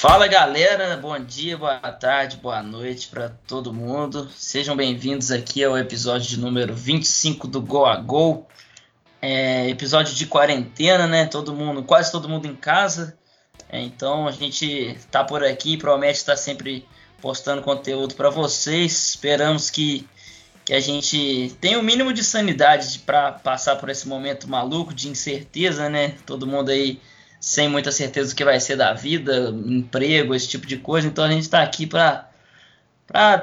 Fala galera, bom dia, boa tarde, boa noite para todo mundo. Sejam bem-vindos aqui ao episódio de número 25 do Go a Go. É, episódio de quarentena, né? Todo mundo, quase todo mundo em casa. É, então a gente tá por aqui, promete estar sempre postando conteúdo para vocês. Esperamos que, que a gente tenha o mínimo de sanidade para passar por esse momento maluco de incerteza, né? Todo mundo aí sem muita certeza do que vai ser da vida, emprego, esse tipo de coisa. Então a gente está aqui para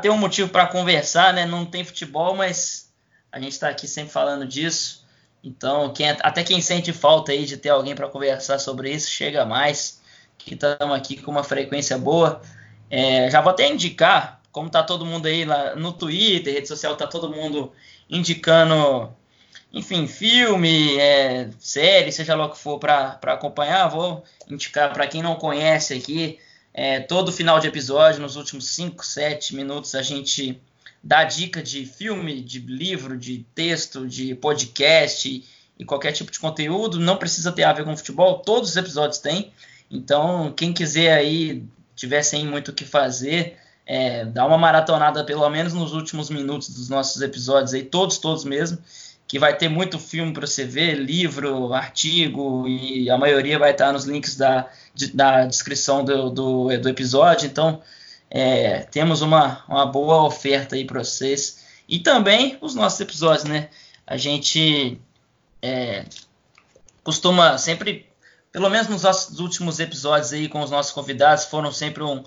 ter um motivo para conversar, né? Não tem futebol, mas a gente está aqui sempre falando disso. Então, quem, até quem sente falta aí de ter alguém para conversar sobre isso, chega mais. Que estamos aqui com uma frequência boa. É, já vou até indicar, como tá todo mundo aí lá no Twitter, rede social, tá todo mundo indicando enfim, filme, é, série, seja lá o que for para acompanhar, vou indicar para quem não conhece aqui, é, todo final de episódio, nos últimos 5, 7 minutos, a gente dá dica de filme, de livro, de texto, de podcast e qualquer tipo de conteúdo. Não precisa ter a ver com futebol, todos os episódios têm. Então, quem quiser aí, tiver sem muito o que fazer, é, dá uma maratonada pelo menos nos últimos minutos dos nossos episódios aí, todos, todos mesmo que vai ter muito filme para você ver, livro, artigo, e a maioria vai estar nos links da, de, da descrição do, do, do, episódio. Então, é, temos uma, uma boa oferta aí para vocês. E também os nossos episódios, né? A gente é, costuma sempre, pelo menos nos nossos últimos episódios aí com os nossos convidados, foram sempre um,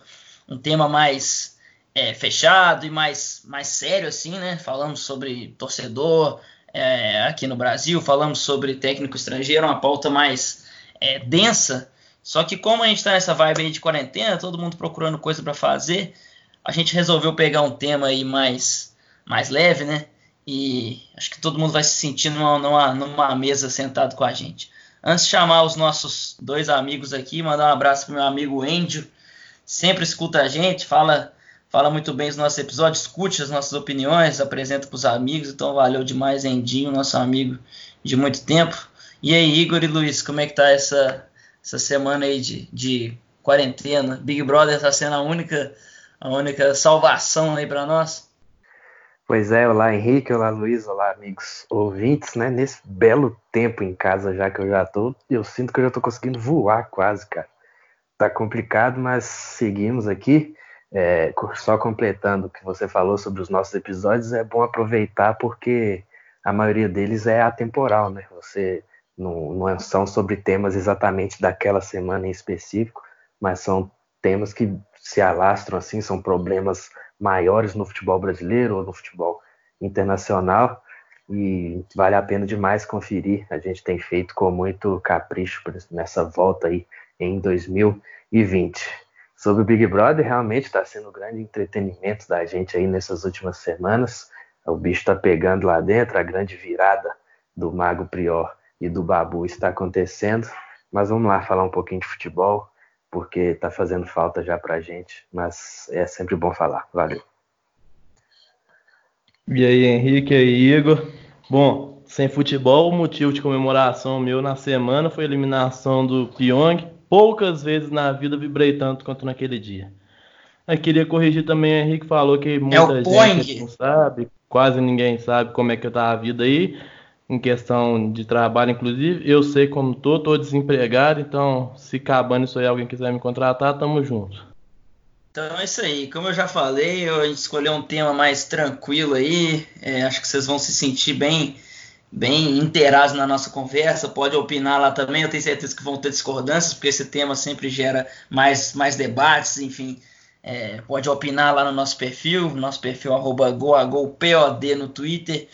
um tema mais é, fechado e mais, mais sério, assim, né? Falamos sobre torcedor, é, aqui no Brasil, falamos sobre técnico estrangeiro, uma pauta mais é, densa. Só que como a gente está nessa vibe aí de quarentena, todo mundo procurando coisa para fazer, a gente resolveu pegar um tema aí mais, mais leve, né? E acho que todo mundo vai se sentir numa, numa, numa mesa sentado com a gente. Antes de chamar os nossos dois amigos aqui, mandar um abraço pro meu amigo Endio, sempre escuta a gente, fala fala muito bem os nossos episódios, escute as nossas opiniões, apresenta para os amigos. Então valeu demais, Endinho, nosso amigo de muito tempo. E aí, Igor e Luiz, como é que tá essa, essa semana aí de, de quarentena? Big Brother está sendo a única, a única salvação aí para nós? Pois é, olá Henrique, olá Luiz, olá amigos ouvintes, né? Nesse belo tempo em casa já que eu já tô, eu sinto que eu já tô conseguindo voar quase, cara. Tá complicado, mas seguimos aqui. É, só completando o que você falou sobre os nossos episódios, é bom aproveitar porque a maioria deles é atemporal, né? Você não, não são sobre temas exatamente daquela semana em específico, mas são temas que se alastram assim, são problemas maiores no futebol brasileiro ou no futebol internacional e vale a pena demais conferir. A gente tem feito com muito capricho nessa volta aí em 2020 sobre o Big Brother, realmente está sendo um grande entretenimento da gente aí nessas últimas semanas. O bicho está pegando lá dentro, a grande virada do Mago Prior e do Babu está acontecendo. Mas vamos lá falar um pouquinho de futebol, porque está fazendo falta já para gente, mas é sempre bom falar. Valeu. E aí, Henrique e Igor. Bom, sem futebol, o motivo de comemoração meu na semana foi a eliminação do Pyong Poucas vezes na vida vibrei tanto quanto naquele dia. Eu queria corrigir também, o Henrique falou que muita é gente não sabe, quase ninguém sabe como é que tá a vida aí, em questão de trabalho, inclusive. Eu sei como tô, tô desempregado, então se acabando isso aí, alguém quiser me contratar, tamo junto. Então é isso aí. Como eu já falei, a gente escolheu um tema mais tranquilo aí. É, acho que vocês vão se sentir bem bem inteirados na nossa conversa, pode opinar lá também. Eu tenho certeza que vão ter discordâncias, porque esse tema sempre gera mais, mais debates, enfim. É, pode opinar lá no nosso perfil, nosso perfil arroba goagopod no Twitter.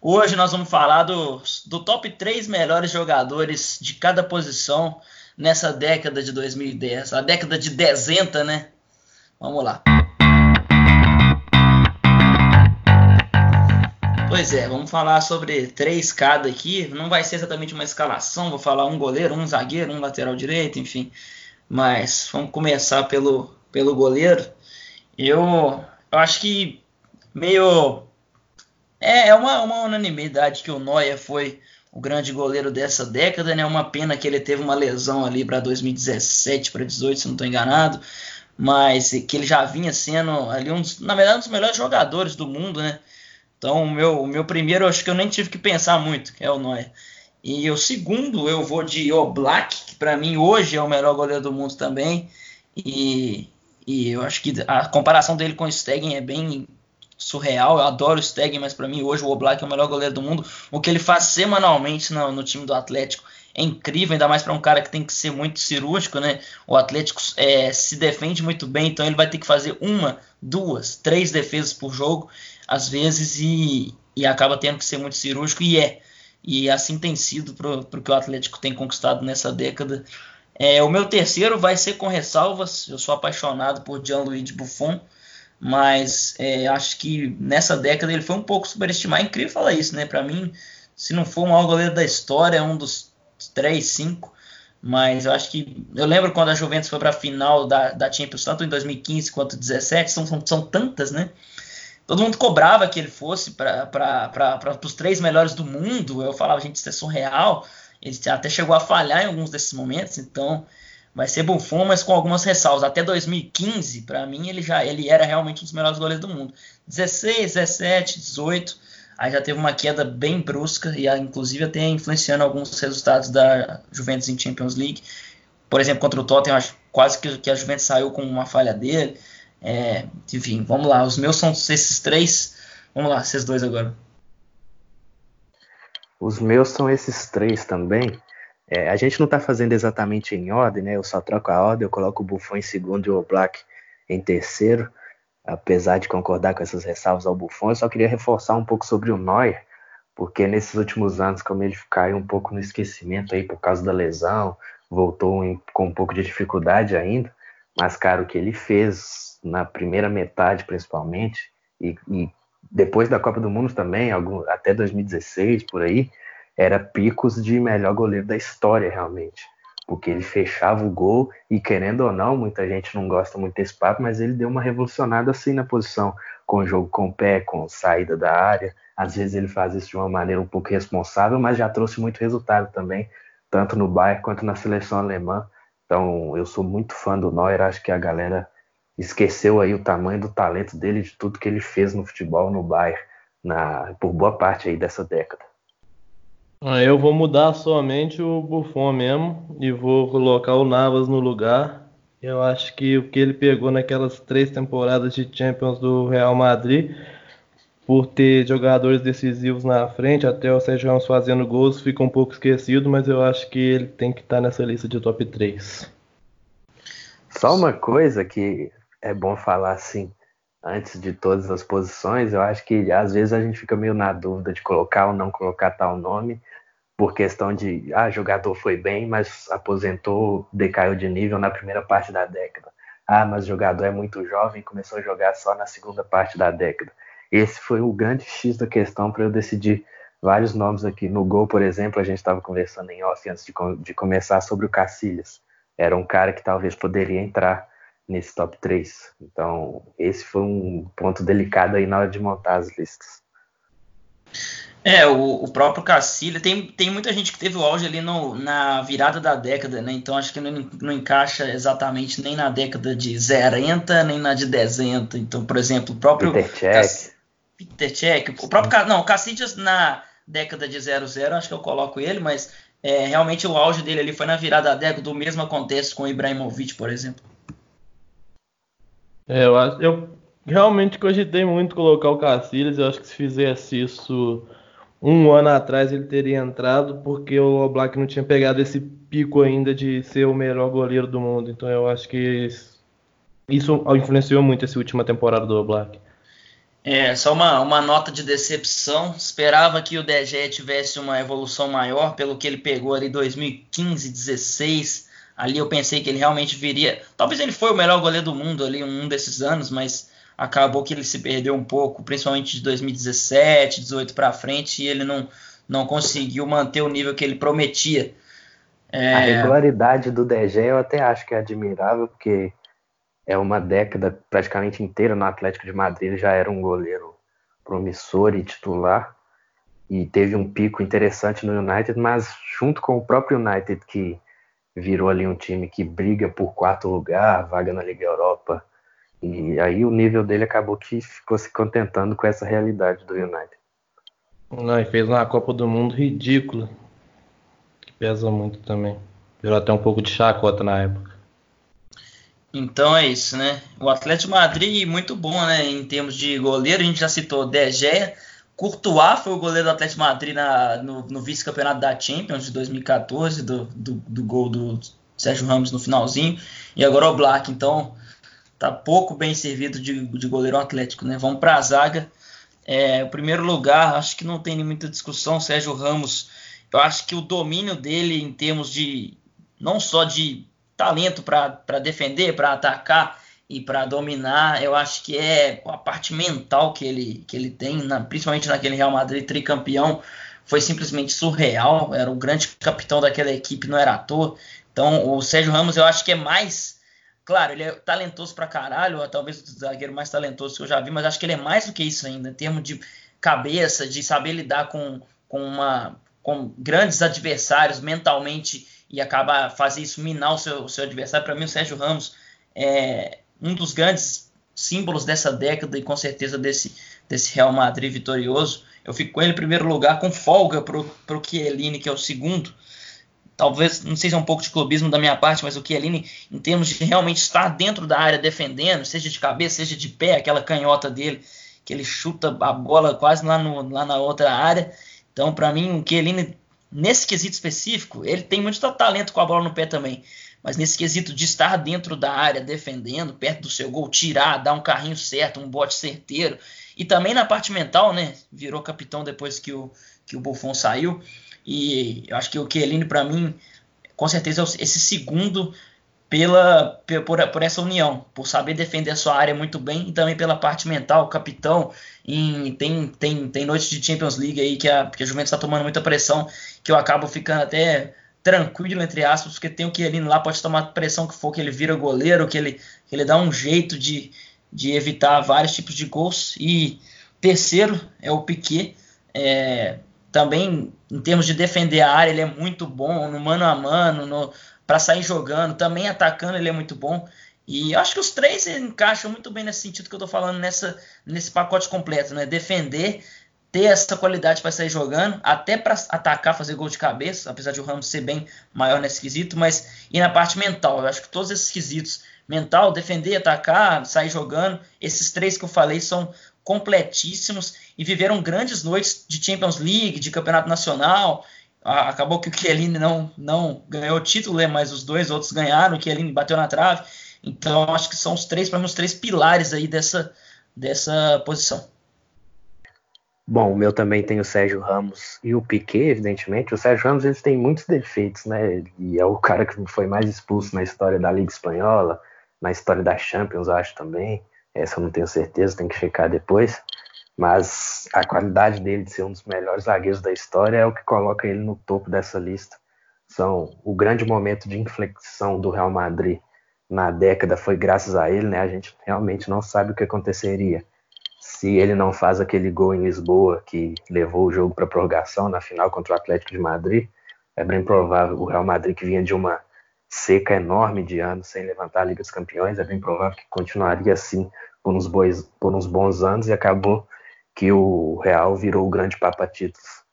Hoje nós vamos falar do, do top 3 melhores jogadores de cada posição nessa década de 2010, a década de dezenta, né? Vamos lá. Pois é, vamos falar sobre três cada aqui. Não vai ser exatamente uma escalação, vou falar um goleiro, um zagueiro, um lateral direito, enfim. Mas vamos começar pelo, pelo goleiro. Eu, eu acho que meio É, é uma, uma unanimidade que o Neuer foi o grande goleiro dessa década, né? Uma pena que ele teve uma lesão ali para 2017, para 2018, se não estou enganado, mas que ele já vinha sendo ali um dos, na verdade, um dos melhores jogadores do mundo, né? Então, o meu, o meu primeiro, acho que eu nem tive que pensar muito, é o Neuer. E o segundo, eu vou de Oblak, que para mim hoje é o melhor goleiro do mundo também. E, e eu acho que a comparação dele com o Stegen é bem surreal. Eu adoro o Stegen, mas para mim hoje o Oblak é o melhor goleiro do mundo. O que ele faz semanalmente no, no time do Atlético é incrível, ainda mais para um cara que tem que ser muito cirúrgico, né? O Atlético é, se defende muito bem, então ele vai ter que fazer uma, duas, três defesas por jogo às vezes e, e acaba tendo que ser muito cirúrgico, e é. E assim tem sido para o que o Atlético tem conquistado nessa década. É, o meu terceiro vai ser com ressalvas. Eu sou apaixonado por Gianluigi Buffon, mas é, acho que nessa década ele foi um pouco superestimado. É incrível falar isso, né? Para mim, se não for o maior goleiro da história, é um dos três, cinco. Mas eu acho que. Eu lembro quando a Juventus foi para a final da, da Champions, tanto em 2015 quanto em 2017, são, são, são tantas, né? todo mundo cobrava que ele fosse para os três melhores do mundo. Eu falava, gente, isso é surreal. Ele até chegou a falhar em alguns desses momentos, então vai ser Buffon, mas com algumas ressalvas. Até 2015, para mim, ele já ele era realmente um dos melhores goleiros do mundo. 16, 17, 18, aí já teve uma queda bem brusca e inclusive até influenciando alguns resultados da Juventus em Champions League. Por exemplo, contra o Tottenham, quase que, que a Juventus saiu com uma falha dele. É, enfim, vamos lá. Os meus são esses três. Vamos lá, vocês dois agora. Os meus são esses três também. É, a gente não está fazendo exatamente em ordem, né? Eu só troco a ordem, eu coloco o Buffon em segundo e o Black em terceiro. Apesar de concordar com essas ressalvas ao Buffon, eu só queria reforçar um pouco sobre o Neuer, porque nesses últimos anos, como ele caiu um pouco no esquecimento aí por causa da lesão, voltou em, com um pouco de dificuldade ainda, mas, cara, o que ele fez na primeira metade principalmente, e, e depois da Copa do Mundo também, algum, até 2016 por aí, era picos de melhor goleiro da história realmente, porque ele fechava o gol e querendo ou não, muita gente não gosta muito desse papo, mas ele deu uma revolucionada assim na posição, com o jogo com o pé, com saída da área. Às vezes ele faz isso de uma maneira um pouco responsável, mas já trouxe muito resultado também, tanto no Bayern quanto na seleção alemã. Então, eu sou muito fã do Neuer, acho que a galera esqueceu aí o tamanho do talento dele, de tudo que ele fez no futebol no Bayern, na, por boa parte aí dessa década. Ah, eu vou mudar somente o Buffon mesmo e vou colocar o Navas no lugar. Eu acho que o que ele pegou naquelas três temporadas de Champions do Real Madrid, por ter jogadores decisivos na frente, até o Sérgio Ramos fazendo gols, fica um pouco esquecido, mas eu acho que ele tem que estar nessa lista de top 3. Só uma coisa que é bom falar assim, antes de todas as posições, eu acho que às vezes a gente fica meio na dúvida de colocar ou não colocar tal nome, por questão de, ah, jogador foi bem, mas aposentou, decaiu de nível na primeira parte da década. Ah, mas jogador é muito jovem, começou a jogar só na segunda parte da década. Esse foi o grande X da questão para eu decidir vários nomes aqui. No gol, por exemplo, a gente estava conversando em off antes de, de começar sobre o Cacilhas. Era um cara que talvez poderia entrar nesse top 3. Então, esse foi um ponto delicado aí na hora de montar as listas. É, o, o próprio Cacilha, tem, tem muita gente que teve o auge ali no, na virada da década, né? Então acho que não, não encaixa exatamente nem na década de zerenta, nem na de dezenta. Então, por exemplo, o próprio. Peter Check. Peter Check. O próprio. Não, o Cacilhas na década de 00, acho que eu coloco ele, mas é, realmente o auge dele ali foi na virada da década. O mesmo acontece com o Ibrahimovic, por exemplo. É, eu, eu realmente cogitei muito colocar o Cacilhas. Eu acho que se fizesse isso um ano atrás ele teria entrado, porque o Oblak não tinha pegado esse pico ainda de ser o melhor goleiro do mundo. Então eu acho que isso influenciou muito essa última temporada do Oblak. É, só uma, uma nota de decepção. Esperava que o DG tivesse uma evolução maior pelo que ele pegou ali 2015, 16 Ali eu pensei que ele realmente viria. Talvez ele foi o melhor goleiro do mundo ali um desses anos, mas acabou que ele se perdeu um pouco, principalmente de 2017, 18 para frente, e ele não, não conseguiu manter o nível que ele prometia. É... A regularidade do DG eu até acho que é admirável, porque é uma década praticamente inteira no Atlético de Madrid, ele já era um goleiro promissor e titular e teve um pico interessante no United, mas junto com o próprio United que virou ali um time que briga por quarto lugar, vaga na Liga Europa, e aí o nível dele acabou que ficou se contentando com essa realidade do United. Não, e fez uma Copa do Mundo ridícula, que pesa muito também. Virou até um pouco de chacota na época. Então é isso, né? O Atlético Madrid muito bom, né? Em termos de goleiro, a gente já citou De Gea, Courtois foi o goleiro do Atlético Madrid na, no, no vice-campeonato da Champions de 2014, do, do, do, gol do Sérgio Ramos no finalzinho, e agora o Black, então tá pouco bem servido de, de goleiro Atlético, né? Vamos para a zaga. É, o primeiro lugar, acho que não tem muita discussão, Sérgio Ramos, eu acho que o domínio dele em termos de, não só de talento para defender, para atacar, e para dominar, eu acho que é a parte mental que ele, que ele tem, na, principalmente naquele Real Madrid tricampeão, foi simplesmente surreal. Era o grande capitão daquela equipe, não era ator. Então, o Sérgio Ramos, eu acho que é mais. Claro, ele é talentoso pra caralho, talvez o zagueiro mais talentoso que eu já vi, mas acho que ele é mais do que isso ainda, em termos de cabeça, de saber lidar com, com, uma, com grandes adversários mentalmente e acabar fazer isso minar o seu, o seu adversário. Para mim, o Sérgio Ramos é, um dos grandes símbolos dessa década e com certeza desse, desse Real Madrid vitorioso. Eu fico com ele em primeiro lugar, com folga para o Chiellini, que é o segundo. Talvez, não sei se é um pouco de clubismo da minha parte, mas o Chiellini, em termos de realmente estar dentro da área defendendo, seja de cabeça, seja de pé, aquela canhota dele, que ele chuta a bola quase lá, no, lá na outra área. Então, para mim, o Chiellini, nesse quesito específico, ele tem muito talento com a bola no pé também mas nesse quesito de estar dentro da área, defendendo, perto do seu gol, tirar, dar um carrinho certo, um bote certeiro, e também na parte mental, né? Virou capitão depois que o, que o Buffon saiu, e eu acho que o Chiellini, para mim, com certeza é esse segundo pela por, por, essa união, por saber defender a sua área muito bem e também pela parte mental, capitão. Em, tem, tem, tem noites de Champions League aí que a, que a Juventus está tomando muita pressão, que eu acabo ficando até tranquilo, entre aspas, porque tem o Chiellini lá, pode tomar pressão que for, que ele vira goleiro, que ele, que ele dá um jeito de, de evitar vários tipos de gols. E terceiro é o Piquet. É, também, em termos de defender a área, ele é muito bom, no mano a mano, para sair jogando, também atacando, ele é muito bom. E acho que os três encaixam muito bem nesse sentido que eu estou falando nessa, nesse pacote completo, né? Defender, ter essa qualidade para sair jogando, até para atacar, fazer gol de cabeça, apesar de o Ramos ser bem maior nesse quesito, mas e na parte mental, eu acho que todos esses quesitos, mental, defender, atacar, sair jogando, esses três que eu falei são completíssimos e viveram grandes noites de Champions League, de Campeonato Nacional. Acabou que o Chiellini não, não ganhou o título, né, mas os dois outros ganharam, o Chiellini bateu na trave. Então, acho que são os três, para mim, os três pilares aí dessa, dessa posição. Bom, o meu também tem o Sérgio Ramos e o Piquet, evidentemente. O Sérgio Ramos ele tem muitos defeitos, né? E é o cara que foi mais expulso na história da Liga Espanhola, na história da Champions, acho também. Essa eu não tenho certeza, tem que checar depois. Mas a qualidade dele de ser um dos melhores zagueiros da história é o que coloca ele no topo dessa lista. São o grande momento de inflexão do Real Madrid na década foi graças a ele, né? A gente realmente não sabe o que aconteceria se ele não faz aquele gol em Lisboa que levou o jogo para prorrogação na final contra o Atlético de Madrid, é bem provável o Real Madrid que vinha de uma seca enorme de anos sem levantar a Liga dos Campeões, é bem provável que continuaria assim por uns, bois, por uns bons anos e acabou que o Real virou o grande papa títulos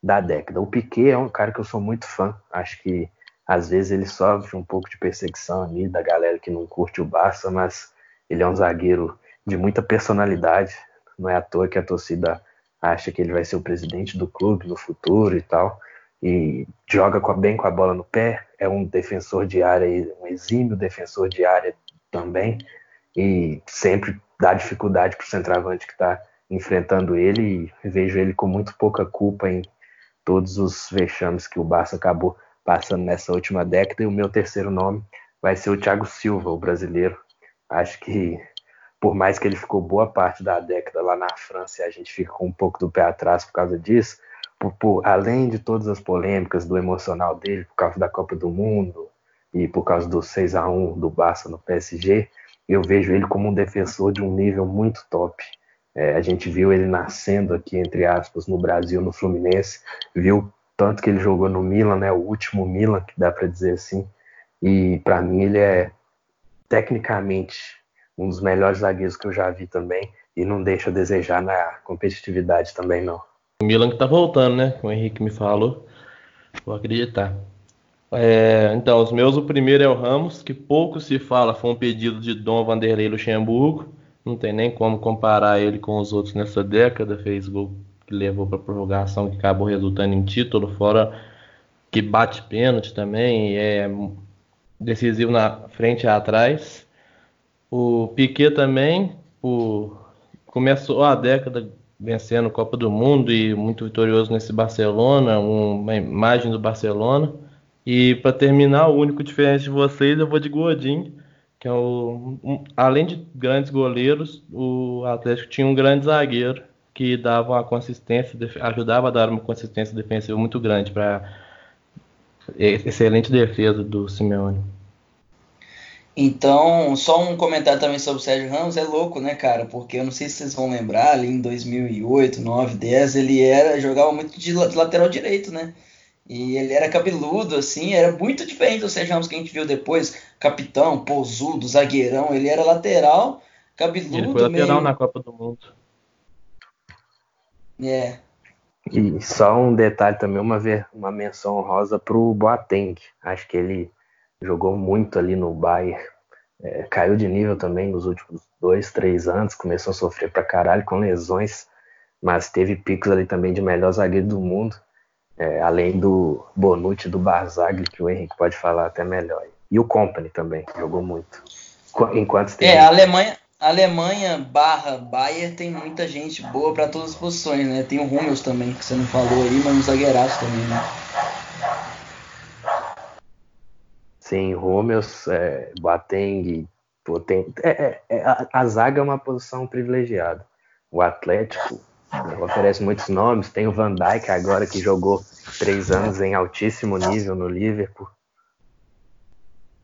da década. O Piquet é um cara que eu sou muito fã, acho que às vezes ele sofre um pouco de perseguição ali da galera que não curte o Barça, mas ele é um zagueiro de muita personalidade, não é à toa que a torcida acha que ele vai ser o presidente do clube no futuro e tal. E joga bem com a bola no pé, é um defensor de área, um exímio defensor de área também. E sempre dá dificuldade para o centroavante que está enfrentando ele. E vejo ele com muito pouca culpa em todos os vexames que o Barça acabou passando nessa última década. E o meu terceiro nome vai ser o Thiago Silva, o brasileiro. Acho que por mais que ele ficou boa parte da década lá na França e a gente fica com um pouco do pé atrás por causa disso, por, por, além de todas as polêmicas do emocional dele, por causa da Copa do Mundo e por causa do 6 a 1 do Barça no PSG, eu vejo ele como um defensor de um nível muito top. É, a gente viu ele nascendo aqui, entre aspas, no Brasil, no Fluminense, viu tanto que ele jogou no Milan, né, o último Milan, que dá para dizer assim, e para mim ele é tecnicamente um dos melhores zagueiros que eu já vi também, e não deixa a desejar na competitividade também, não. O Milan que tá voltando, né, como o Henrique me falou, vou acreditar. É, então, os meus, o primeiro é o Ramos, que pouco se fala, foi um pedido de Dom Vanderlei Luxemburgo, não tem nem como comparar ele com os outros nessa década. Fez gol que levou para prorrogação, que acabou resultando em título, fora que bate pênalti também, é decisivo na frente e atrás. O Piquet também começou a década vencendo Copa do Mundo e muito vitorioso nesse Barcelona, uma imagem do Barcelona. E para terminar, o único diferente de vocês, eu vou de Godin, que é o, um, além de grandes goleiros, o Atlético tinha um grande zagueiro que dava uma consistência, ajudava a dar uma consistência defensiva muito grande para excelente defesa do Simeone. Então, só um comentário também sobre o Sérgio Ramos, é louco, né, cara? Porque eu não sei se vocês vão lembrar, ali em 2008, 9, 10, ele era jogava muito de lateral direito, né? E ele era cabeludo, assim, era muito diferente do Sérgio Ramos que a gente viu depois. Capitão, pousudo, zagueirão. Ele era lateral, cabeludo. Ele foi lateral meio... na Copa do Mundo. É. E só um detalhe também, uma, uma menção honrosa pro Boateng. Acho que ele jogou muito ali no Bayern. É, caiu de nível também nos últimos dois, três anos. Começou a sofrer pra caralho com lesões. Mas teve picos ali também de melhor zagueiro do mundo é, além do Bonucci do Barzagli, que o Henrique pode falar até melhor. E o Company também, jogou muito. Enquanto É, a Alemanha, Alemanha barra Bayern tem muita gente boa para todas as posições, né? Tem o Hummels também, que você não falou aí, mas um zagueiraço também, né? Sim, Hummels, é, Boateng, Boateng é, é, é, a, a zaga é uma posição privilegiada. O Atlético oferece muitos nomes. Tem o Van Dijk agora que jogou três anos em altíssimo nível no Liverpool.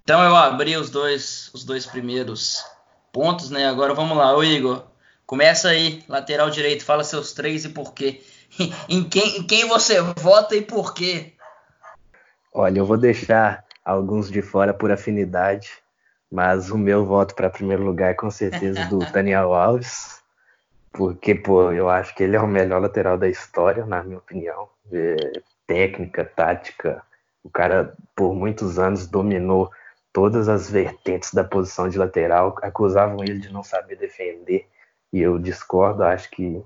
Então eu abri os dois, os dois primeiros pontos, né? Agora vamos lá, ô Igor. Começa aí, lateral direito, fala seus três e por quê. em, quem, em quem você vota e por quê? Olha, eu vou deixar alguns de fora por afinidade, mas o meu voto para primeiro lugar é com certeza do Daniel Alves porque, pô, eu acho que ele é o melhor lateral da história, na minha opinião. É, técnica, tática. O cara, por muitos anos, dominou todas as vertentes da posição de lateral. Acusavam ele de não saber defender. E eu discordo, acho que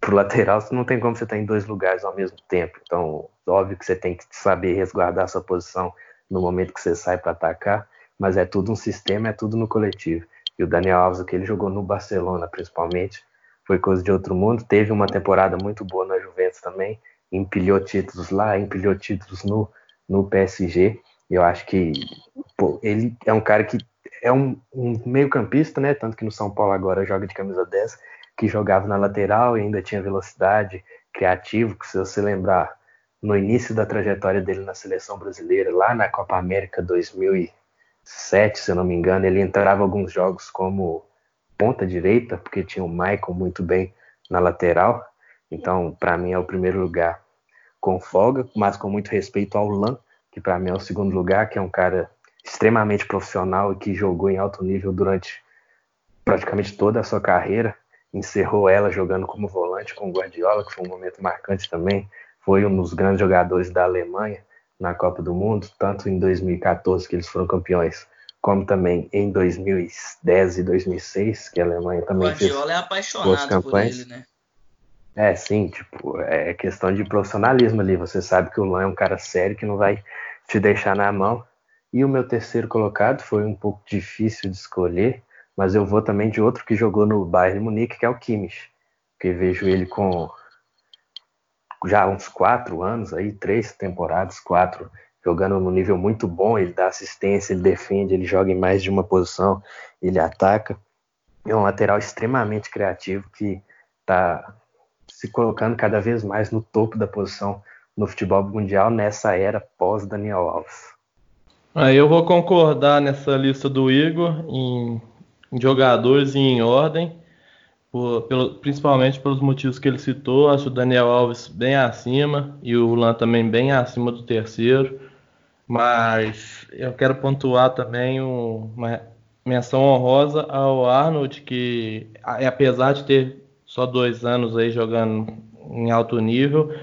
pro lateral você não tem como você estar em dois lugares ao mesmo tempo. Então, óbvio que você tem que saber resguardar sua posição no momento que você sai para atacar, mas é tudo um sistema, é tudo no coletivo. E o Daniel Alves, que ele jogou no Barcelona, principalmente, foi coisa de outro mundo. Teve uma temporada muito boa na Juventus também, empilhou títulos lá, empilhou títulos no, no PSG. Eu acho que pô, ele é um cara que é um, um meio-campista, né? Tanto que no São Paulo agora joga de camisa 10, que jogava na lateral e ainda tinha velocidade, criativo, que se você lembrar no início da trajetória dele na seleção brasileira, lá na Copa América 2007, se eu não me engano, ele entrava alguns jogos como ponta direita, porque tinha o Michael muito bem na lateral. Então, para mim é o primeiro lugar com folga, mas com muito respeito ao Lan, que para mim é o segundo lugar, que é um cara extremamente profissional e que jogou em alto nível durante praticamente toda a sua carreira. Encerrou ela jogando como volante com o Guardiola, que foi um momento marcante também. Foi um dos grandes jogadores da Alemanha na Copa do Mundo, tanto em 2014, que eles foram campeões, como também em 2010 e 2006, que a Alemanha também o fez é apaixonado por ele, né? É, sim, tipo, é questão de profissionalismo ali. Você sabe que o Lan é um cara sério que não vai te deixar na mão. E o meu terceiro colocado foi um pouco difícil de escolher, mas eu vou também de outro que jogou no Bayern Munique, que é o Kimmich, que vejo ele com já uns quatro anos aí, três temporadas, quatro jogando no nível muito bom, ele dá assistência, ele defende, ele joga em mais de uma posição, ele ataca. É um lateral extremamente criativo que está se colocando cada vez mais no topo da posição no futebol mundial nessa era pós Daniel Alves. Aí eu vou concordar nessa lista do Igor em jogadores e em ordem. Por, pelo, principalmente pelos motivos que ele citou. Acho o Daniel Alves bem acima e o Lan também bem acima do terceiro. Mas eu quero pontuar também uma menção honrosa ao Arnold, que apesar de ter só dois anos aí jogando em alto nível,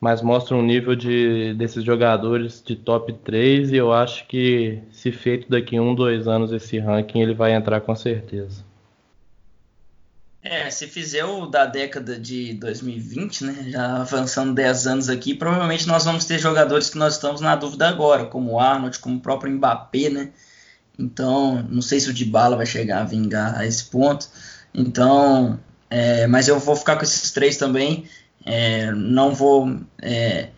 mas mostra um nível de, desses jogadores de top 3 e eu acho que se feito daqui um, dois anos esse ranking, ele vai entrar com certeza. É, se fizer o da década de 2020, né, já avançando 10 anos aqui, provavelmente nós vamos ter jogadores que nós estamos na dúvida agora, como o Arnold, como o próprio Mbappé, né? Então, não sei se o Dybala vai chegar a vingar a esse ponto. Então, é, mas eu vou ficar com esses três também. É, não vou. É,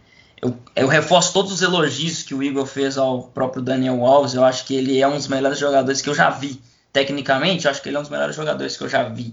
eu, eu, reforço todos os elogios que o Igor fez ao próprio Daniel Alves. Eu acho que ele é um dos melhores jogadores que eu já vi. Tecnicamente, eu acho que ele é um dos melhores jogadores que eu já vi.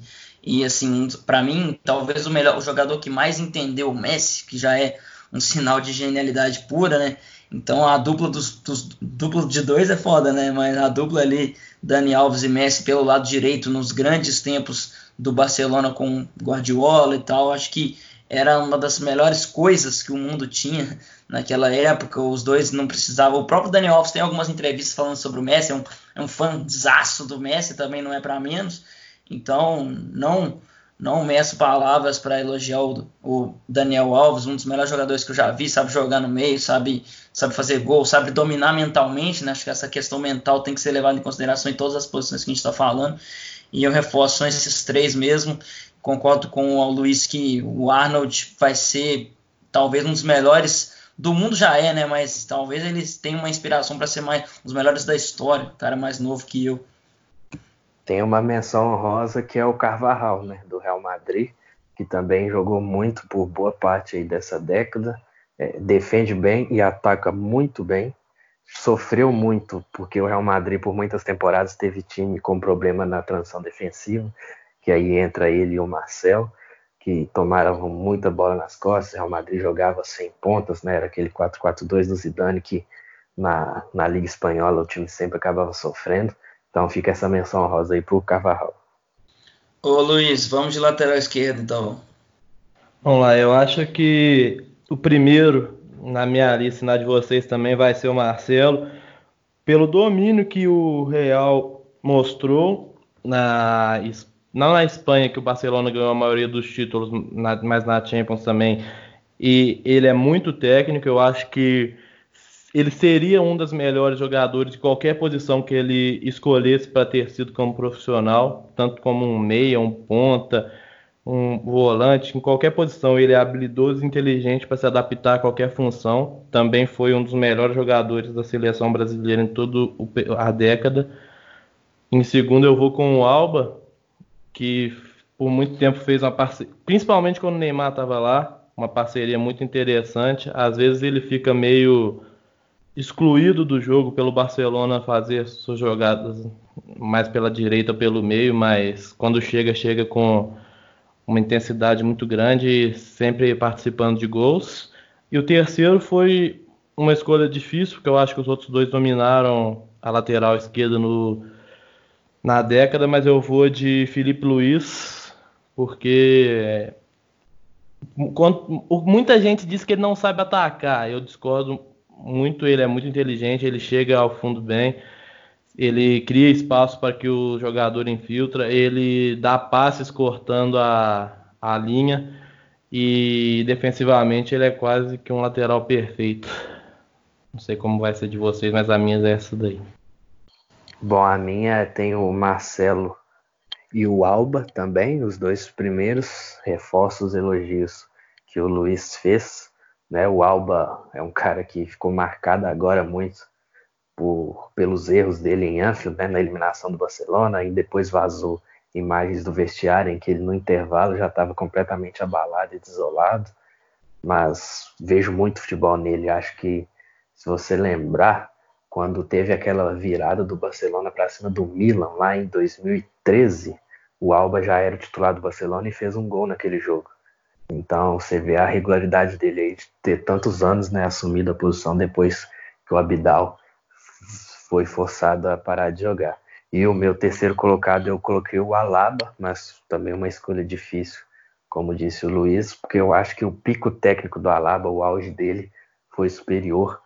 E assim, para mim, talvez o melhor, o jogador que mais entendeu o Messi, que já é um sinal de genialidade pura, né? Então a dupla dos, dos dupla de dois é foda, né? Mas a dupla ali, Dani Alves e Messi pelo lado direito nos grandes tempos do Barcelona com Guardiola e tal, acho que era uma das melhores coisas que o mundo tinha naquela época. Os dois não precisavam. O próprio Daniel Alves tem algumas entrevistas falando sobre o Messi, é um, é um fãzaço do Messi, também não é para menos. Então, não não meço palavras para elogiar o, o, Daniel Alves, um dos melhores jogadores que eu já vi, sabe jogar no meio, sabe, sabe fazer gol, sabe dominar mentalmente, né? Acho que essa questão mental tem que ser levada em consideração em todas as posições que a gente está falando. E eu reforço esses três mesmo. Concordo com o Luiz que o Arnold vai ser talvez um dos melhores do mundo já é, né? Mas talvez eles tenham uma inspiração para ser mais um dos melhores da história, cara mais novo que eu. Tem uma menção honrosa que é o Carvajal, né, do Real Madrid, que também jogou muito por boa parte dessa década, é, defende bem e ataca muito bem. Sofreu muito porque o Real Madrid por muitas temporadas teve time com problema na transição defensiva, que aí entra ele e o Marcel, que tomaram muita bola nas costas. O Real Madrid jogava sem pontas, né? Era aquele 4-4-2 do Zidane que na, na Liga Espanhola o time sempre acabava sofrendo. Então fica essa menção rosa aí pro Carvajal. Ô Luiz, vamos de lateral esquerdo então. Vamos lá, eu acho que o primeiro na minha lista, na de vocês também, vai ser o Marcelo. Pelo domínio que o Real mostrou, na, não na Espanha, que o Barcelona ganhou a maioria dos títulos, mas na Champions também. E ele é muito técnico, eu acho que ele seria um dos melhores jogadores de qualquer posição que ele escolhesse para ter sido como profissional, tanto como um meia, um ponta, um volante, em qualquer posição. Ele é habilidoso e inteligente para se adaptar a qualquer função. Também foi um dos melhores jogadores da seleção brasileira em toda a década. Em segundo, eu vou com o Alba, que por muito tempo fez uma parceria, principalmente quando o Neymar estava lá, uma parceria muito interessante. Às vezes ele fica meio excluído do jogo pelo Barcelona fazer suas jogadas mais pela direita pelo meio, mas quando chega, chega com uma intensidade muito grande, sempre participando de gols. E o terceiro foi uma escolha difícil, porque eu acho que os outros dois dominaram a lateral esquerda no, na década, mas eu vou de Felipe Luiz, porque muita gente diz que ele não sabe atacar. Eu discordo muito, ele é muito inteligente, ele chega ao fundo bem, ele cria espaço para que o jogador infiltra, ele dá passes cortando a, a linha e defensivamente ele é quase que um lateral perfeito. Não sei como vai ser de vocês, mas a minha é essa daí. Bom, a minha tem o Marcelo e o Alba também, os dois primeiros reforços elogios que o Luiz fez. Né? O Alba é um cara que ficou marcado agora muito por, pelos erros dele em Anfield, né? na eliminação do Barcelona, e depois vazou imagens do vestiário em que ele no intervalo já estava completamente abalado e desolado. Mas vejo muito futebol nele. Acho que se você lembrar, quando teve aquela virada do Barcelona para cima do Milan lá em 2013, o Alba já era titular do Barcelona e fez um gol naquele jogo. Então você vê a regularidade dele aí de ter tantos anos né, assumido a posição depois que o Abidal foi forçado a parar de jogar. E o meu terceiro colocado eu coloquei o Alaba, mas também uma escolha difícil, como disse o Luiz, porque eu acho que o pico técnico do Alaba, o auge dele, foi superior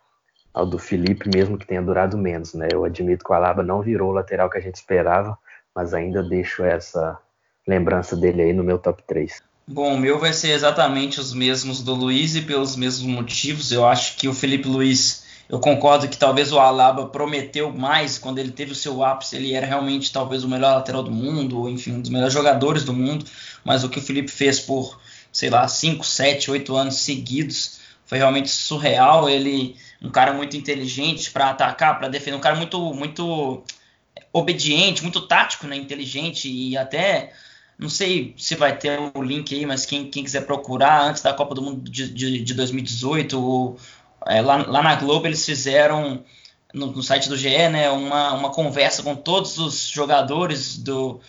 ao do Felipe, mesmo que tenha durado menos, né? Eu admito que o Alaba não virou o lateral que a gente esperava, mas ainda deixo essa lembrança dele aí no meu top 3. Bom, o meu vai ser exatamente os mesmos do Luiz e pelos mesmos motivos. Eu acho que o Felipe Luiz eu concordo que talvez o Alaba prometeu mais quando ele teve o seu ápice. Ele era realmente talvez o melhor lateral do mundo, ou enfim, um dos melhores jogadores do mundo. Mas o que o Felipe fez por, sei lá, 5, 7, 8 anos seguidos foi realmente surreal. Ele, um cara muito inteligente para atacar, para defender, um cara muito, muito obediente, muito tático, né, inteligente e até não sei se vai ter o link aí, mas quem, quem, quiser procurar antes da Copa do Mundo de, de, de 2018, o, é, lá, lá, na Globo eles fizeram no, no, site do GE né, uma, uma conversa com todos os jogadores do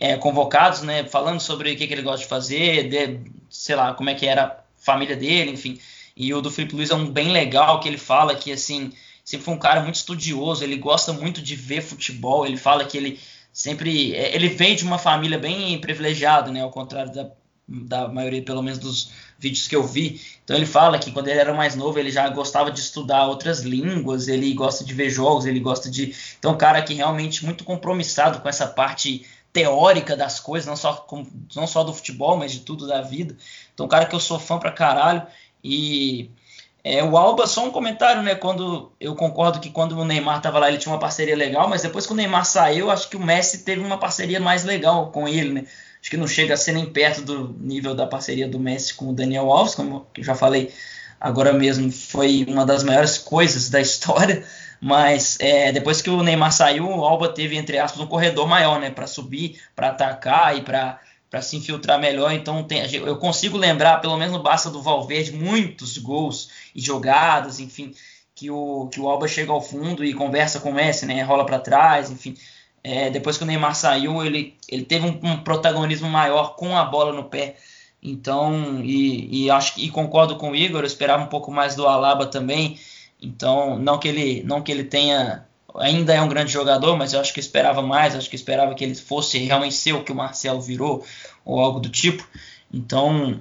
é, convocados, né, falando sobre o que, que ele gosta de fazer, de, sei lá, como é que era a família dele, enfim. E o do Felipe Luiz é um bem legal que ele fala que assim sempre foi um cara muito estudioso, ele gosta muito de ver futebol, ele fala que ele sempre é, ele vem de uma família bem privilegiada, né, ao contrário da, da maioria, pelo menos dos vídeos que eu vi. Então ele fala que quando ele era mais novo, ele já gostava de estudar outras línguas, ele gosta de ver jogos, ele gosta de. Então, um cara que realmente muito compromissado com essa parte teórica das coisas, não só, com, não só do futebol, mas de tudo da vida. Então, um cara que eu sou fã pra caralho. E é, o Alba, só um comentário, né? Quando eu concordo que quando o Neymar estava lá, ele tinha uma parceria legal, mas depois que o Neymar saiu, acho que o Messi teve uma parceria mais legal com ele, né? Acho que não chega a ser nem perto do nível da parceria do Messi com o Daniel Alves, como eu já falei agora mesmo, foi uma das maiores coisas da história. Mas é, depois que o Neymar saiu, o Alba teve, entre aspas, um corredor maior, né? Para subir, para atacar e para para se infiltrar melhor. Então tem, eu consigo lembrar, pelo menos no Barça do Valverde, muitos gols e jogadas, enfim, que o, que o Alba chega ao fundo e conversa com o Messi, né? Rola para trás, enfim. É, depois que o Neymar saiu, ele, ele teve um, um, protagonismo maior com a bola no pé. Então, e, e acho e concordo com o Igor, eu esperava um pouco mais do Alaba também. Então, não que ele, não que ele tenha ainda é um grande jogador, mas eu acho que eu esperava mais, acho que esperava que ele fosse realmente ser o que o Marcelo virou, ou algo do tipo. Então,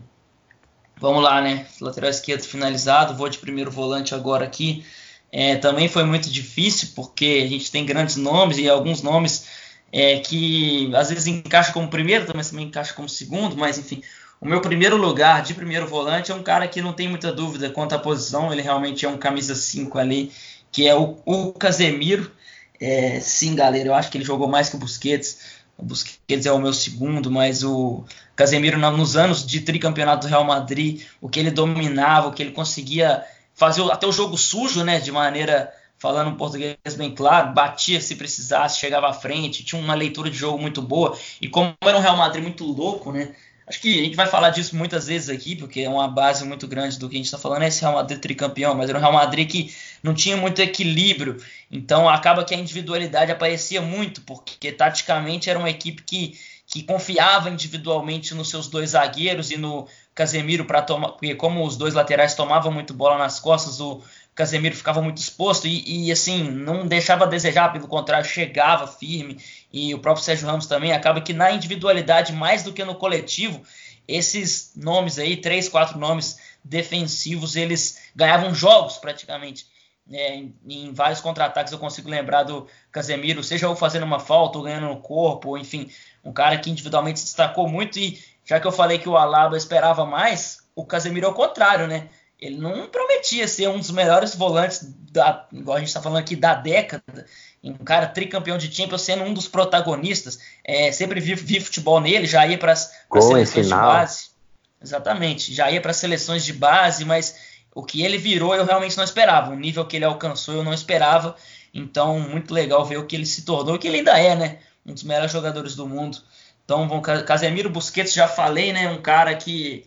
vamos lá, né? Lateral esquerdo finalizado, vou de primeiro volante agora aqui. É, também foi muito difícil, porque a gente tem grandes nomes e alguns nomes é, que às vezes encaixam como primeiro, também, também encaixa como segundo, mas enfim. O meu primeiro lugar de primeiro volante é um cara que não tem muita dúvida quanto à posição, ele realmente é um camisa 5 ali que é o, o Casemiro. É, sim, galera, eu acho que ele jogou mais que o Busquets. O Busquets é o meu segundo, mas o Casemiro, nos anos de tricampeonato do Real Madrid, o que ele dominava, o que ele conseguia fazer até o jogo sujo, né, de maneira, falando um português bem claro, batia se precisasse, chegava à frente, tinha uma leitura de jogo muito boa. E como era um Real Madrid muito louco, né, Acho que a gente vai falar disso muitas vezes aqui, porque é uma base muito grande do que a gente está falando. É esse Real Madrid tricampeão, mas era um Real Madrid que não tinha muito equilíbrio. Então acaba que a individualidade aparecia muito, porque taticamente era uma equipe que, que confiava individualmente nos seus dois zagueiros e no Casemiro para tomar. Porque como os dois laterais tomavam muito bola nas costas, o Casemiro ficava muito exposto e, e, assim, não deixava a desejar, pelo contrário, chegava firme. E o próprio Sérgio Ramos também acaba que na individualidade, mais do que no coletivo, esses nomes aí, três, quatro nomes defensivos, eles ganhavam jogos praticamente. É, em, em, vários contra-ataques eu consigo lembrar do Casemiro, seja ou fazendo uma falta ou ganhando no corpo, ou enfim, um cara que individualmente se destacou muito. E já que eu falei que o Alaba esperava mais, o Casemiro é o contrário, né? ele não prometia ser um dos melhores volantes, da, igual a gente está falando aqui, da década. Um cara tricampeão de Champions sendo um dos protagonistas. É, sempre vi, vi, futebol nele, já ia para as seleções de base. Exatamente, já ia para as seleções de base, mas o que ele virou eu realmente não esperava. O nível que ele alcançou eu não esperava. Então, muito legal ver o que ele se tornou, que ele ainda é, né? Um dos melhores jogadores do mundo. Então, bom, Casemiro Busquets, já falei, né? Um cara que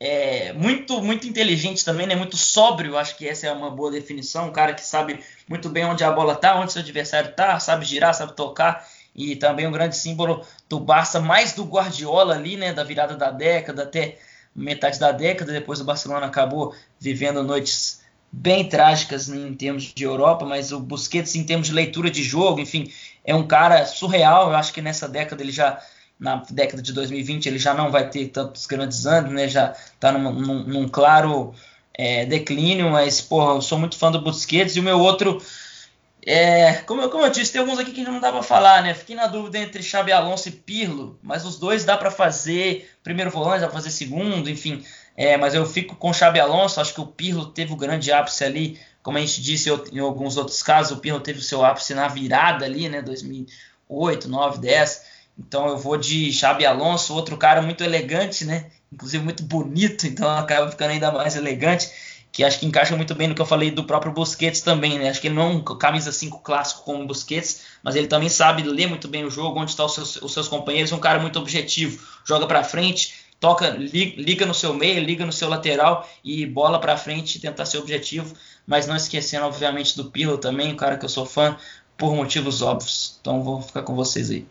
é, muito muito inteligente também, né? Muito sóbrio, acho que essa é uma boa definição. Um cara que sabe muito bem onde a bola tá, onde seu adversário tá, sabe girar, sabe tocar. E também um grande símbolo do Barça, mais do Guardiola ali, né? Da virada da década até metade da década. Depois o Barcelona acabou vivendo noites bem trágicas em termos de Europa, mas o Busquets em termos de leitura de jogo, enfim, é um cara surreal. Eu acho que nessa década ele já na década de 2020 ele já não vai ter tantos grandes anos, né? Já está num, num, num, claro é, declínio, mas porra, eu sou muito fã do Busquets e o meu outro é, como, eu, como eu disse, tem alguns aqui que não dá para falar, né? Fiquei na dúvida entre Xabi Alonso e Pirlo, mas os dois dá para fazer primeiro volante, dá para fazer segundo, enfim. É, mas eu fico com Xabi Alonso, acho que o Pirlo teve o grande ápice ali, como a gente disse em alguns outros casos, o Pirlo teve o seu ápice na virada ali, né? 2008, 9, 10. Então eu vou de Xabi Alonso, outro cara muito elegante, né? Inclusive muito bonito, então acaba ficando ainda mais elegante que acho que encaixa muito bem no que eu falei do próprio Busquets também, né? Acho que ele não é um camisa 5 clássico como o Busquets, mas ele também sabe ler muito bem o jogo, onde estão os seus, os seus companheiros, é um cara muito objetivo, joga para frente, toca, liga no seu meio, liga no seu lateral e bola para frente tentar ser objetivo, mas não esquecendo obviamente do Pirlo também, um cara que eu sou fã por motivos óbvios. Então vou ficar com vocês aí.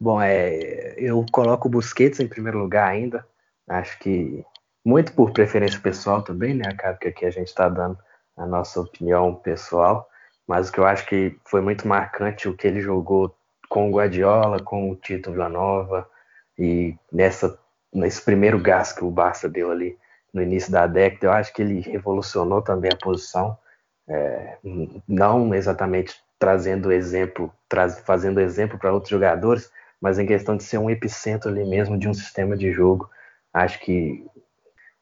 Bom, é, eu coloco o Busquets em primeiro lugar ainda. Acho que muito por preferência pessoal também, né? Acaba que aqui a gente está dando a nossa opinião pessoal, mas o que eu acho que foi muito marcante o que ele jogou com o Guardiola, com o Tito Villanova e nessa nesse primeiro gás que o Barça deu ali no início da década, eu acho que ele revolucionou também a posição, é, não exatamente trazendo exemplo, traz, fazendo exemplo para outros jogadores, mas em questão de ser um epicentro ali mesmo de um sistema de jogo. Acho que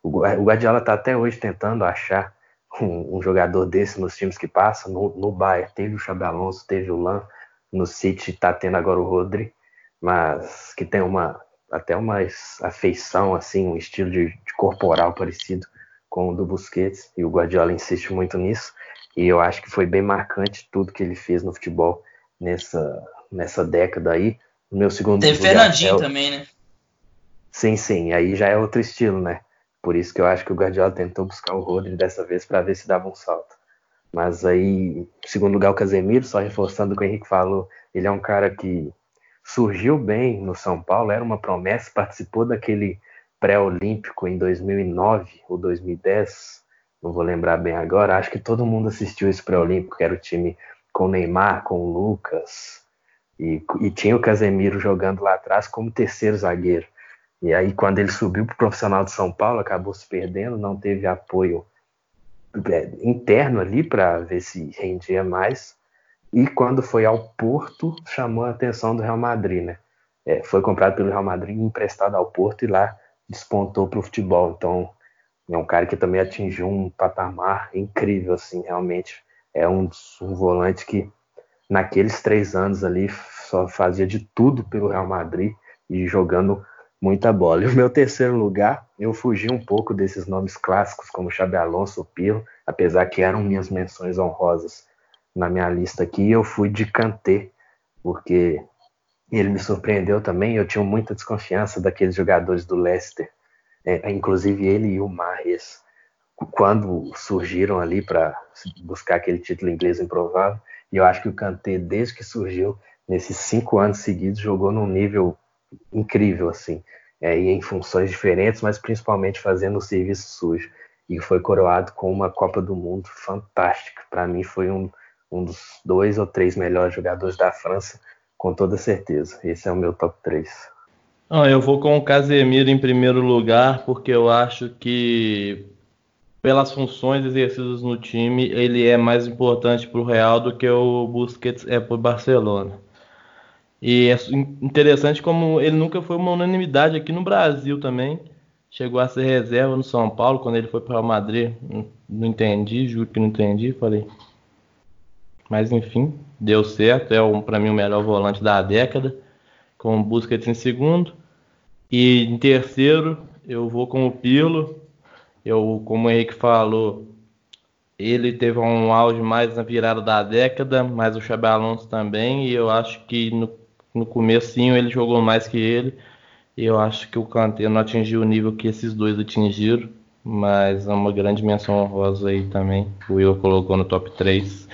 o Guardiola está até hoje tentando achar um, um, jogador desse nos times que passam. No, no Bayern teve o Xabi Alonso, teve o Lan. No City está tendo agora o Rodri, mas que tem uma até uma afeição, assim, um estilo de, de corporal parecido com o do Busquets. E o Guardiola insiste muito nisso. E eu acho que foi bem marcante tudo que ele fez no futebol nessa, nessa década aí. No meu segundo Teve Fernandinho é o... também, né? Sim, sim. Aí já é outro estilo, né? Por isso que eu acho que o Guardiola tentou buscar o Rodri dessa vez para ver se dava um salto. Mas aí, segundo lugar, o Casemiro, só reforçando o que o Henrique falou, ele é um cara que surgiu bem no São Paulo, era uma promessa, participou daquele pré-olímpico em 2009 ou 2010, não vou lembrar bem agora, acho que todo mundo assistiu esse pré-olímpico, que era o time com o Neymar, com o Lucas, e, e tinha o Casemiro jogando lá atrás como terceiro zagueiro. E aí, quando ele subiu para o profissional de São Paulo, acabou se perdendo, não teve apoio é, interno ali para ver se rendia mais. E quando foi ao Porto, chamou a atenção do Real Madrid, né? É, foi comprado pelo Real Madrid, emprestado ao Porto e lá despontou para o futebol. Então, é um cara que também atingiu um patamar incrível, assim, realmente. É um, um volante que, naqueles três anos ali, só fazia de tudo pelo Real Madrid e jogando muita bola. E o meu terceiro lugar, eu fugi um pouco desses nomes clássicos como Xabi Alonso, Pirlo, apesar que eram minhas menções honrosas na minha lista aqui, eu fui de Kanté, porque ele me surpreendeu também, eu tinha muita desconfiança daqueles jogadores do Leicester, é, inclusive ele e o Mahrez, quando surgiram ali para buscar aquele título inglês improvável, e eu acho que o Kanté, desde que surgiu, nesses cinco anos seguidos, jogou num nível incrível, assim, é, e em funções diferentes, mas principalmente fazendo o serviço sujo. E foi coroado com uma Copa do Mundo fantástica. Para mim, foi um, um dos dois ou três melhores jogadores da França, com toda certeza. Esse é o meu top 3. Ah, eu vou com o Casemiro em primeiro lugar, porque eu acho que, pelas funções exercidas no time, ele é mais importante para o Real do que o Busquets é para o Barcelona. E é interessante como ele nunca foi uma unanimidade aqui no Brasil também. Chegou a ser reserva no São Paulo quando ele foi para o Madrid. Não entendi, juro que não entendi. Falei. Mas enfim, deu certo. É um, para mim o melhor volante da década. Com Busquets em segundo. E em terceiro, eu vou com o Pilo. Eu, como o Henrique falou, ele teve um auge mais na virada da década, mas o Xabi Alonso também. E eu acho que no no comecinho ele jogou mais que ele. Eu acho que o Kanté não atingiu o nível que esses dois atingiram. Mas é uma grande menção honrosa aí também. O Will colocou no top 3.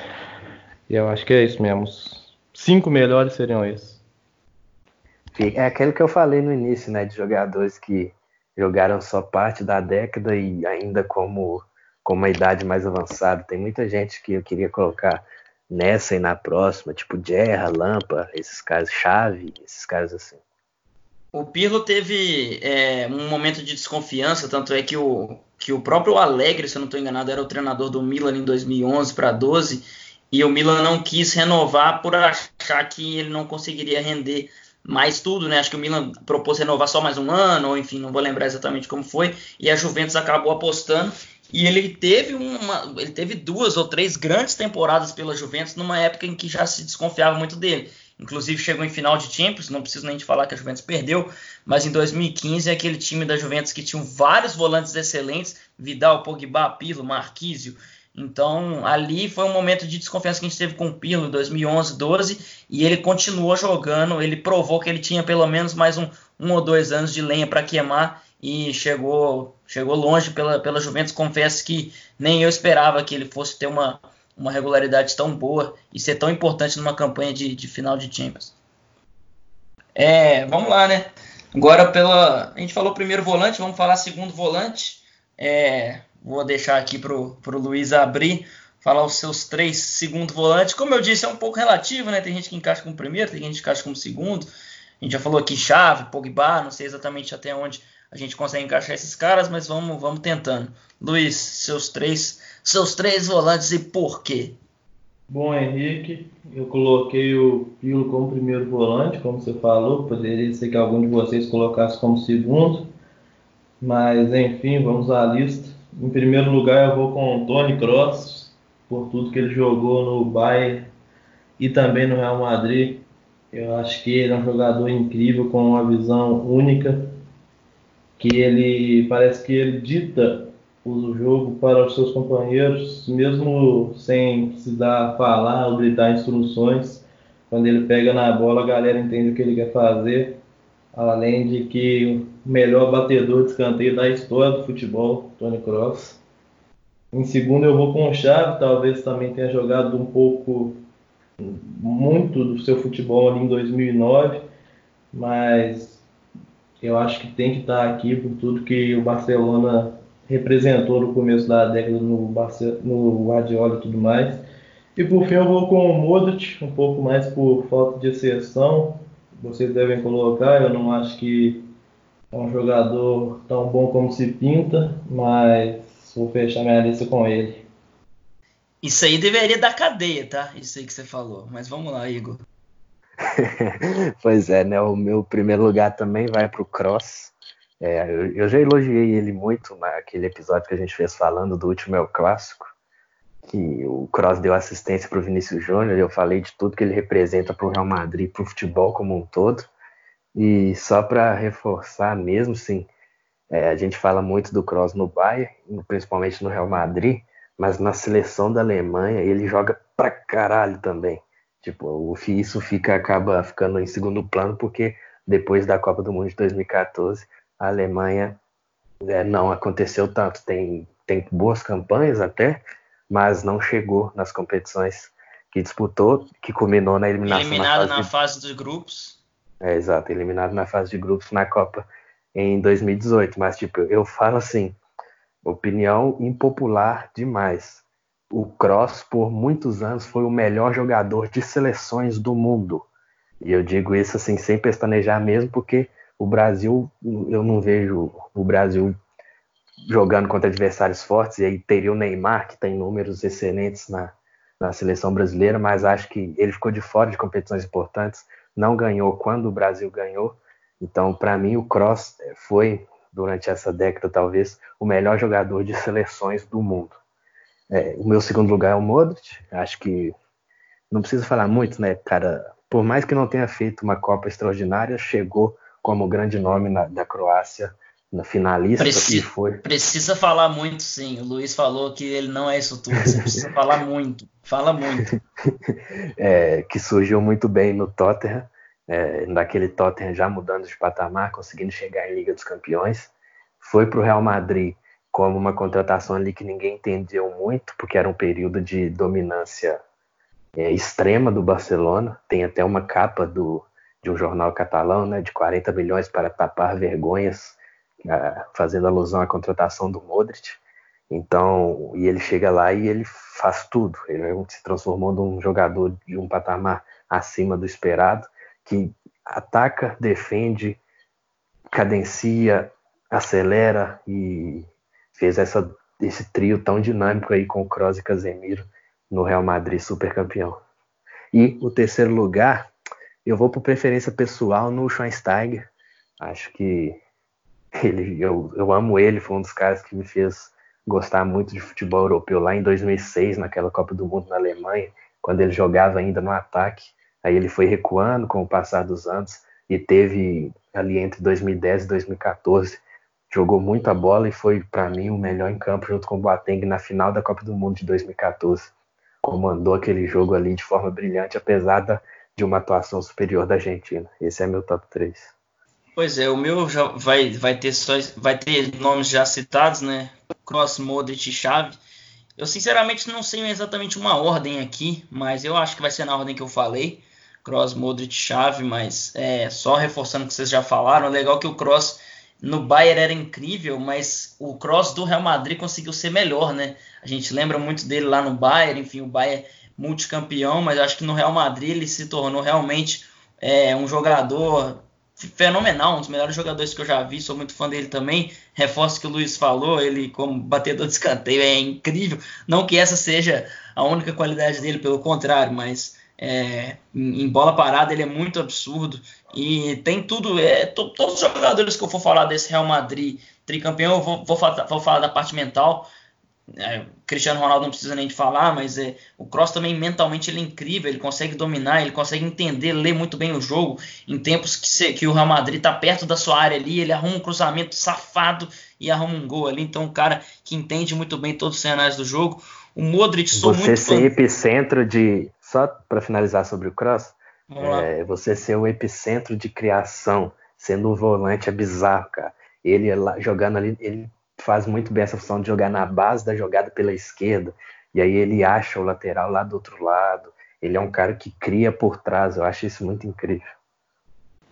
E eu acho que é isso mesmo. Cinco melhores seriam esses. É aquilo que eu falei no início, né? De jogadores que jogaram só parte da década e ainda como com uma idade mais avançada. Tem muita gente que eu queria colocar nessa e na próxima, tipo Gerra, Lampa, esses caras, Chave, esses caras assim. O Pirlo teve é, um momento de desconfiança, tanto é que o, que o próprio Alegre, se eu não estou enganado, era o treinador do Milan em 2011 para 12, e o Milan não quis renovar por achar que ele não conseguiria render mais tudo, né? Acho que o Milan propôs renovar só mais um ano, ou enfim, não vou lembrar exatamente como foi, e a Juventus acabou apostando. E ele teve uma, ele teve duas ou três grandes temporadas pela Juventus numa época em que já se desconfiava muito dele. Inclusive chegou em final de Champions, não preciso nem de falar que a Juventus perdeu, mas em 2015 é aquele time da Juventus que tinha vários volantes excelentes, Vidal, Pogba, Pirlo, Marquísio, então, ali foi um momento de desconfiança que a gente teve com o Pirlo em 2011, 12, e ele continuou jogando, ele provou que ele tinha pelo menos mais um, um ou dois anos de lenha para queimar e chegou, chegou longe pela, pela Juventus. Confesso que nem eu esperava que ele fosse ter uma, uma regularidade tão boa e ser tão importante numa campanha de, de final de Champions. É, vamos lá, né? Agora pela. A gente falou primeiro volante, vamos falar segundo volante. É, Vou deixar aqui para o Luiz abrir, falar os seus três segundo volantes. Como eu disse, é um pouco relativo, né? Tem gente que encaixa como primeiro, tem gente que encaixa como segundo. A gente já falou aqui chave, Pogba, não sei exatamente até onde a gente consegue encaixar esses caras, mas vamos, vamos tentando. Luiz, seus três, seus três volantes e por quê? Bom, Henrique, eu coloquei o Pilo como primeiro volante, como você falou, poderia ser que algum de vocês colocasse como segundo, mas enfim, vamos à lista. Em primeiro lugar, eu vou com o Tony Kroos, por tudo que ele jogou no Bayern e também no Real Madrid. Eu acho que ele é um jogador incrível, com uma visão única, que ele parece que ele dita o jogo para os seus companheiros, mesmo sem precisar falar ou gritar instruções. Quando ele pega na bola, a galera entende o que ele quer fazer além de que o melhor batedor de escanteio da história do futebol, Tony Kroos. Em segundo eu vou com o Chave, talvez também tenha jogado um pouco, muito do seu futebol ali em 2009, mas eu acho que tem que estar aqui por tudo que o Barcelona representou no começo da década no, Barce no Guardiola e tudo mais. E por fim eu vou com o Modric, um pouco mais por falta de exceção, vocês devem colocar. Eu não acho que é um jogador tão bom como se pinta, mas vou fechar minha lista com ele. Isso aí deveria dar cadeia, tá? Isso aí que você falou. Mas vamos lá, Igor. pois é, né? O meu primeiro lugar também vai para o Cross. É, eu, eu, já elogiei ele muito naquele episódio que a gente fez falando do último é o clássico que o Cross deu assistência para o Vinícius Júnior, eu falei de tudo que ele representa para o Real Madrid, para o futebol como um todo. E só para reforçar mesmo, sim, é, a gente fala muito do Cross no Bayern, principalmente no Real Madrid, mas na seleção da Alemanha ele joga pra caralho também. Tipo, isso fica acaba ficando em segundo plano porque depois da Copa do Mundo de 2014 a Alemanha é, não aconteceu tanto. Tem, tem boas campanhas até, mas não chegou nas competições que disputou, que culminou na eliminação. Eliminado na fase, na fase dos grupos. É, exato, eliminado na fase de grupos na Copa em 2018. Mas, tipo, eu falo assim, opinião impopular demais. O Cross, por muitos anos, foi o melhor jogador de seleções do mundo. E eu digo isso assim, sem pestanejar mesmo, porque o Brasil, eu não vejo o Brasil jogando contra adversários fortes, e aí teria o Neymar, que tem números excelentes na, na seleção brasileira, mas acho que ele ficou de fora de competições importantes, não ganhou quando o Brasil ganhou. Então, para mim, o Cross foi, durante essa década, talvez, o melhor jogador de seleções do mundo. É, o meu segundo lugar é o Modric, acho que não precisa falar muito, né, cara? Por mais que não tenha feito uma Copa extraordinária, chegou como grande nome na, da Croácia na finalista Preci foi. Precisa falar muito, sim. O Luiz falou que ele não é isso tudo. Você precisa falar muito. Fala muito. É, que surgiu muito bem no Tottenham, é, naquele Tottenham já mudando de patamar, conseguindo chegar em Liga dos Campeões. Foi para o Real Madrid como uma contratação ali que ninguém entendeu muito, porque era um período de dominância é, extrema do Barcelona. Tem até uma capa do, de um jornal catalão, né, de 40 milhões para tapar vergonhas fazendo alusão à contratação do Modric. Então, e ele chega lá e ele faz tudo. Ele se transformou num jogador de um patamar acima do esperado, que ataca, defende, cadencia, acelera e fez essa, esse trio tão dinâmico aí com o Kroos e Casemiro no Real Madrid super campeão. E o terceiro lugar, eu vou por preferência pessoal no Schweinsteiger. Acho que ele, eu, eu amo ele, foi um dos caras que me fez gostar muito de futebol europeu lá em 2006, naquela Copa do Mundo na Alemanha, quando ele jogava ainda no ataque. Aí ele foi recuando com o passar dos anos e teve ali entre 2010 e 2014 jogou muita bola e foi para mim o melhor em campo junto com o Boateng na final da Copa do Mundo de 2014. Comandou aquele jogo ali de forma brilhante, apesar da, de uma atuação superior da Argentina. Esse é meu top 3. Pois é, o meu já vai, vai, ter, só, vai ter nomes já citados, né? Cross, Modric e Chave. Eu sinceramente não sei exatamente uma ordem aqui, mas eu acho que vai ser na ordem que eu falei. Cross, Modric, Chave, mas é, só reforçando o que vocês já falaram, legal que o Cross no Bayern era incrível, mas o Cross do Real Madrid conseguiu ser melhor, né? A gente lembra muito dele lá no Bayern, enfim, o Bayern multicampeão, mas acho que no Real Madrid ele se tornou realmente é, um jogador fenomenal, um dos melhores jogadores que eu já vi, sou muito fã dele também. Reforço que o Luiz falou, ele como batedor de escanteio é incrível. Não que essa seja a única qualidade dele, pelo contrário, mas é, em bola parada ele é muito absurdo e tem tudo. É, to, todos os jogadores que eu for falar desse Real Madrid tricampeão, eu vou, vou, falar, vou falar da parte mental. É, Cristiano Ronaldo não precisa nem de falar, mas é, o Cross também mentalmente ele é incrível, ele consegue dominar, ele consegue entender, ler muito bem o jogo. Em tempos que, se, que o Real Madrid está perto da sua área ali, ele arruma um cruzamento safado e arruma um gol ali. Então, um cara que entende muito bem todos os cenários do jogo. O Modric sou Você muito ser fã... epicentro de. Só para finalizar sobre o Cross, é, você ser o epicentro de criação, sendo um volante é bizarro, cara. Ele lá, jogando ali, ele faz muito bem essa função de jogar na base da jogada pela esquerda, e aí ele acha o lateral lá do outro lado. Ele é um cara que cria por trás, eu acho isso muito incrível.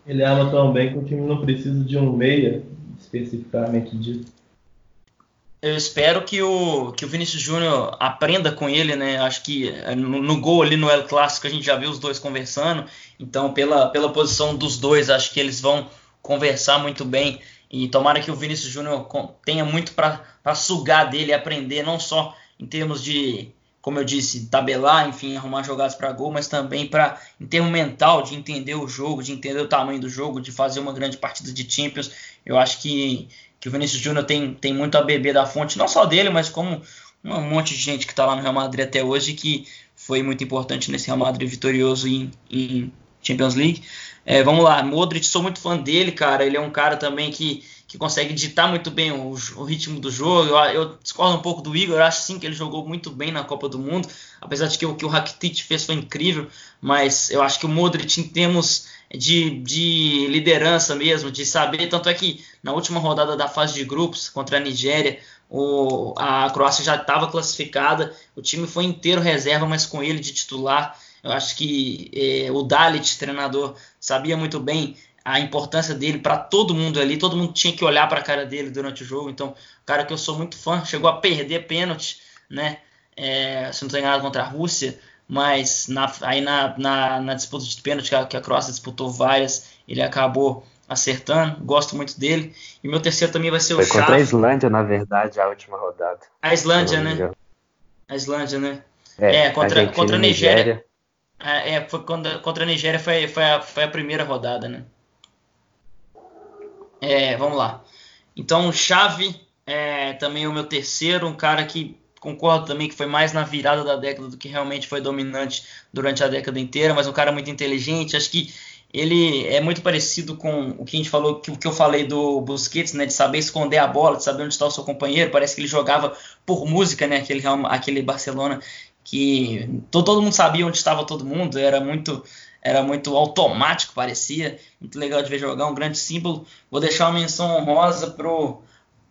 Ele ama tão bem que o time não precisa de um meia, especificamente dito. Eu espero que o, que o Vinícius Júnior aprenda com ele, né? Acho que é, no, no, gol ali no El Clássico a gente já viu os dois conversando. Então, pela, pela posição dos dois, acho que eles vão conversar muito bem. E tomara que o Vinícius Júnior tenha muito para sugar dele aprender, não só em termos de, como eu disse, tabelar, enfim, arrumar jogadas para gol, mas também para em termo mental, de entender o jogo, de entender o tamanho do jogo, de fazer uma grande partida de Champions. Eu acho que que o Vinícius Júnior tem, tem muito a beber da fonte, não só dele, mas como um monte de gente que está lá no Real Madrid até hoje, que foi muito importante nesse Real Madrid vitorioso em, em Champions League. É, vamos lá, Modric, sou muito fã dele, cara. Ele é um cara também que, que consegue ditar muito bem o, o ritmo do jogo. Eu, eu, discordo um pouco do Igor, acho sim que ele jogou muito bem na Copa do Mundo, apesar de que o que o Rakitic fez foi incrível, mas eu acho que o Modric, em termos de, de liderança mesmo, de saber. Tanto é que na última rodada da fase de grupos contra a Nigéria, o, a Croácia já estava classificada, o time foi inteiro reserva, mas com ele de titular. Eu acho que eh, o Dalit, treinador, sabia muito bem a importância dele para todo mundo ali, todo mundo tinha que olhar para a cara dele durante o jogo. Então, cara que eu sou muito fã, chegou a perder pênalti, né? É, se não estou enganado, contra a Rússia mas na, aí na, na, na, disputa de pênalti, que a, que a Croácia disputou várias, ele acabou acertando, gosto muito dele. E meu terceiro também vai ser foi o Foi contra a Islândia, na verdade, a última rodada. A Islândia, né? A Islândia, né? É, é contra, Argentina, contra a Nigéria. Nigéria. É, é, foi contra, contra a Nigéria foi, foi, a, foi a primeira rodada, né? É, vamos lá. Então, Chave é também o meu terceiro, um cara que Concordo também que foi mais na virada da década do que realmente foi dominante durante a década inteira, mas um cara muito inteligente. Acho que ele é muito parecido com o que a gente falou, que o que eu falei do Busquets, né, de saber esconder a bola, de saber onde está o seu companheiro. Parece que ele jogava por música, né, aquele aquele Barcelona que todo mundo sabia onde estava todo mundo, era muito era muito automático, parecia muito legal de ver jogar, um grande símbolo. Vou deixar uma menção honrosa pro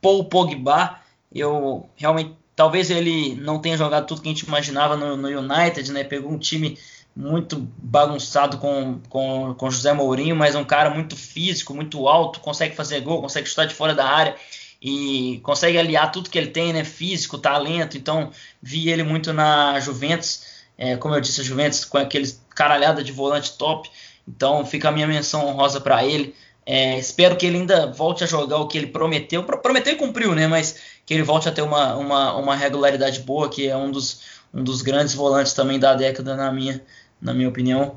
Paul Pogba. Eu realmente Talvez ele não tenha jogado tudo que a gente imaginava no, no United, né? Pegou um time muito bagunçado com, com, com José Mourinho, mas um cara muito físico, muito alto, consegue fazer gol, consegue chutar de fora da área. e consegue aliar tudo que ele tem, né? Físico, talento. Então, vi ele muito na Juventus. É, como eu disse, a Juventus com aqueles caralhada de volante top. Então, fica a minha menção honrosa para ele. É, espero que ele ainda volte a jogar o que ele prometeu. Prometeu e cumpriu, né? Mas que ele volte a ter uma, uma, uma regularidade boa, que é um dos, um dos grandes volantes também da década, na minha, na minha opinião.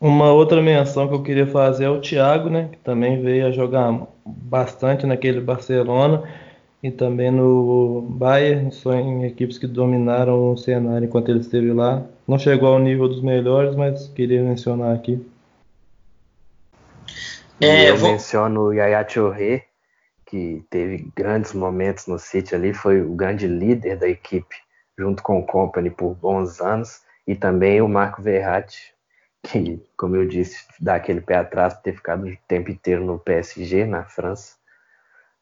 Uma outra menção que eu queria fazer é o Thiago, né? Que também veio a jogar bastante naquele Barcelona e também no Bayern, só em equipes que dominaram o cenário enquanto ele esteve lá. Não chegou ao nível dos melhores, mas queria mencionar aqui. É, eu vou... menciono o Yaya Touré, que teve grandes momentos no City ali, foi o grande líder da equipe, junto com o Company por bons anos, e também o Marco Verratti, que, como eu disse, dá aquele pé atrás por ter ficado o tempo inteiro no PSG, na França.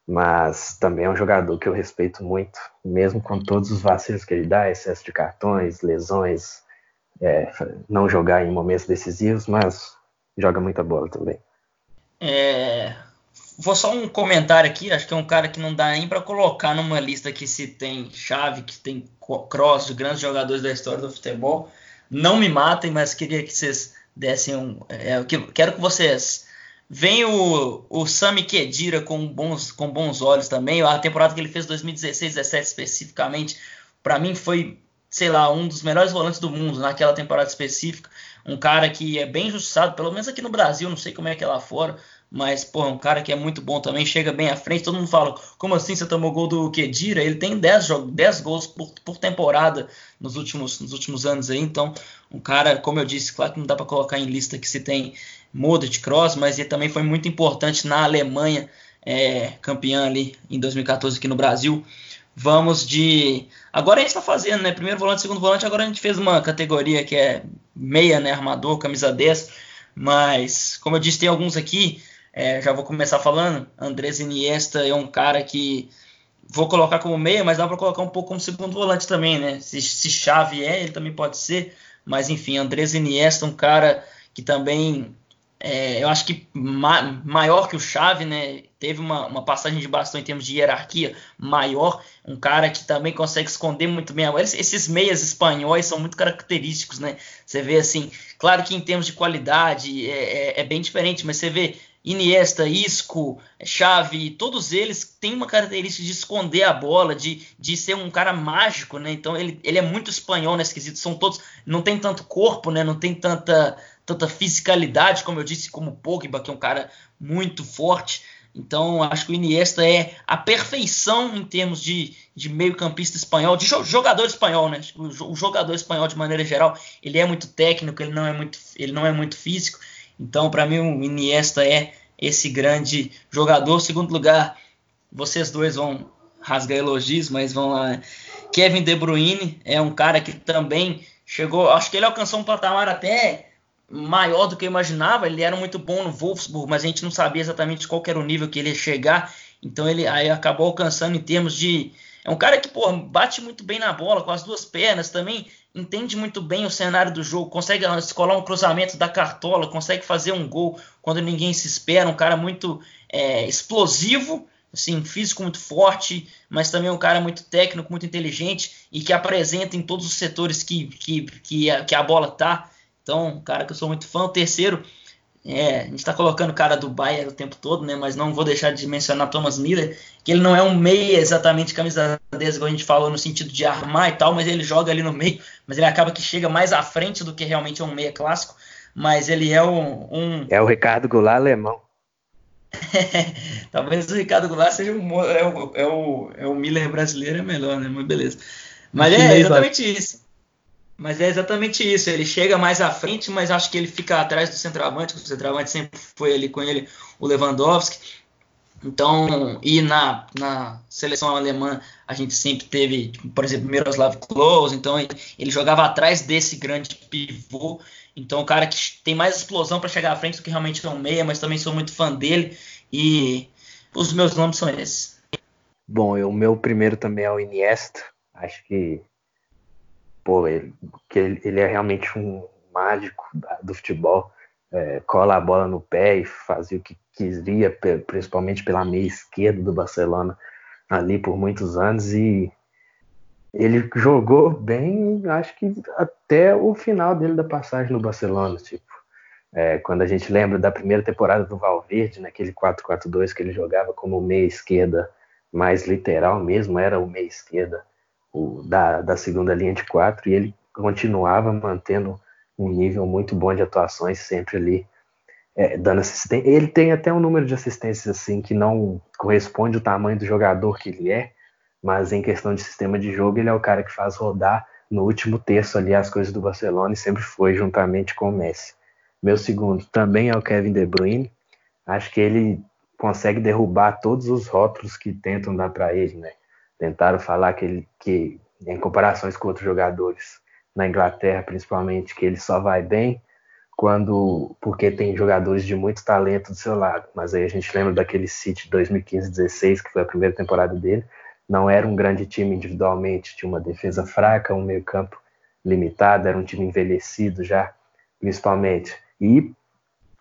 Mas também é um jogador que eu respeito muito, mesmo com todos os vacilos que ele dá, excesso de cartões, lesões, é, não jogar em momentos decisivos, mas joga muita bola também. É, vou só um comentário aqui, acho que é um cara que não dá nem para colocar numa lista que se tem chave, que tem cross de grandes jogadores da história do futebol. Não me matem, mas queria que vocês dessem um. É, quero que vocês Vem o, o Sami Kedira com bons, com bons olhos também. A temporada que ele fez 2016-17 especificamente, para mim foi, sei lá, um dos melhores volantes do mundo naquela temporada específica. Um cara que é bem injustiçado, pelo menos aqui no Brasil, não sei como é que é lá fora, mas, pô, um cara que é muito bom também, chega bem à frente. Todo mundo fala, como assim você tomou gol do Kedira? Ele tem 10, 10 gols por, por temporada nos últimos, nos últimos anos aí. Então, um cara, como eu disse, claro que não dá para colocar em lista que se tem Modric, Cross, mas ele também foi muito importante na Alemanha, é, campeã ali em 2014 aqui no Brasil. Vamos de. Agora a gente está fazendo, né? Primeiro volante, segundo volante. Agora a gente fez uma categoria que é meia, né? Armador, camisa 10. Mas, como eu disse, tem alguns aqui. É, já vou começar falando. Andrés Iniesta é um cara que vou colocar como meia, mas dá para colocar um pouco como segundo volante também, né? Se, se chave é, ele também pode ser. Mas enfim, Andrés Iniesta, um cara que também é, eu acho que ma maior que o Chave, né? Teve uma, uma, passagem de bastão em termos de hierarquia maior. Um cara que também consegue esconder muito bem. Esses meias espanhóis são muito característicos, né? Você vê assim, claro que em termos de qualidade é, é, é bem diferente, mas você vê Iniesta, Isco, Xavi, todos eles têm uma característica de esconder a bola, de, de ser um cara mágico, né? Então ele, ele é muito espanhol nesse quesito. São todos, não tem tanto corpo, né? Não tem tanta tanta fisicalidade, como eu disse, como o Pogba, que é um cara muito forte. Então, acho que o Iniesta é a perfeição em termos de, de meio-campista espanhol, de jogador espanhol, né? O jogador espanhol, de maneira geral, ele é muito técnico, ele não é muito, ele não é muito físico. Então, para mim, o Iniesta é esse grande jogador. Segundo lugar, vocês dois vão rasgar elogios, mas vão lá. Kevin De Bruyne é um cara que também chegou, acho que ele alcançou um patamar até maior do que eu imaginava. Ele era muito bom no Wolfsburg, mas a gente não sabia exatamente qual era o nível que ele ia chegar. Então ele aí acabou alcançando em termos de. É um cara que pô, bate muito bem na bola com as duas pernas, também entende muito bem o cenário do jogo, consegue escolar um cruzamento da cartola, consegue fazer um gol quando ninguém se espera. Um cara muito é, explosivo, assim, físico muito forte, mas também um cara muito técnico, muito inteligente e que apresenta em todos os setores que, que, que, a, que a bola tá. Então, um cara que eu sou muito fã. O terceiro, é, a gente está colocando o cara do Bayern o tempo todo, né? Mas não vou deixar de mencionar Thomas Miller, que ele não é um meia exatamente camisa 10, como a gente falou, no sentido de armar e tal, mas ele joga ali no meio, mas ele acaba que chega mais à frente do que realmente é um meia clássico. Mas ele é um. um... É o Ricardo Goulart alemão. Talvez o Ricardo Goulart seja um, é, o, é, o, é o Miller brasileiro, é melhor, né? Mas beleza. Mas é exatamente isso. Mas é exatamente isso. Ele chega mais à frente, mas acho que ele fica atrás do centroavante. O centroavante sempre foi ali com ele, o Lewandowski. Então, e na, na seleção alemã a gente sempre teve, por exemplo, Miroslav Klose. Então, ele, ele jogava atrás desse grande pivô. Então, o cara que tem mais explosão para chegar à frente do que realmente é um meia, mas também sou muito fã dele. E os meus nomes são esses. Bom, o meu primeiro também é o Iniesta. Acho que pô, ele, que ele, ele é realmente um mágico do futebol. é, cola a bola no pé e fazia o que queria, principalmente pela meia esquerda do Barcelona ali por muitos anos e ele jogou bem, acho que até o final dele da passagem no Barcelona, tipo, é, quando a gente lembra da primeira temporada do Valverde, naquele 4-4-2 que ele jogava como meia esquerda mais literal mesmo, era o meia esquerda o, da, da segunda linha de quatro, e ele continuava mantendo um nível muito bom de atuações, sempre ali é, dando assistência. Ele tem até um número de assistências assim que não corresponde ao tamanho do jogador que ele é, mas em questão de sistema de jogo, ele é o cara que faz rodar no último terço ali as coisas do Barcelona e sempre foi juntamente com o Messi. Meu segundo também é o Kevin De Bruyne. Acho que ele consegue derrubar todos os rótulos que tentam dar para ele, né? Tentaram falar que ele que em comparações com outros jogadores na Inglaterra, principalmente, que ele só vai bem quando porque tem jogadores de muito talento do seu lado. Mas aí a gente lembra daquele City 2015-16, que foi a primeira temporada dele. Não era um grande time individualmente, tinha uma defesa fraca, um meio-campo limitado, era um time envelhecido já, principalmente. E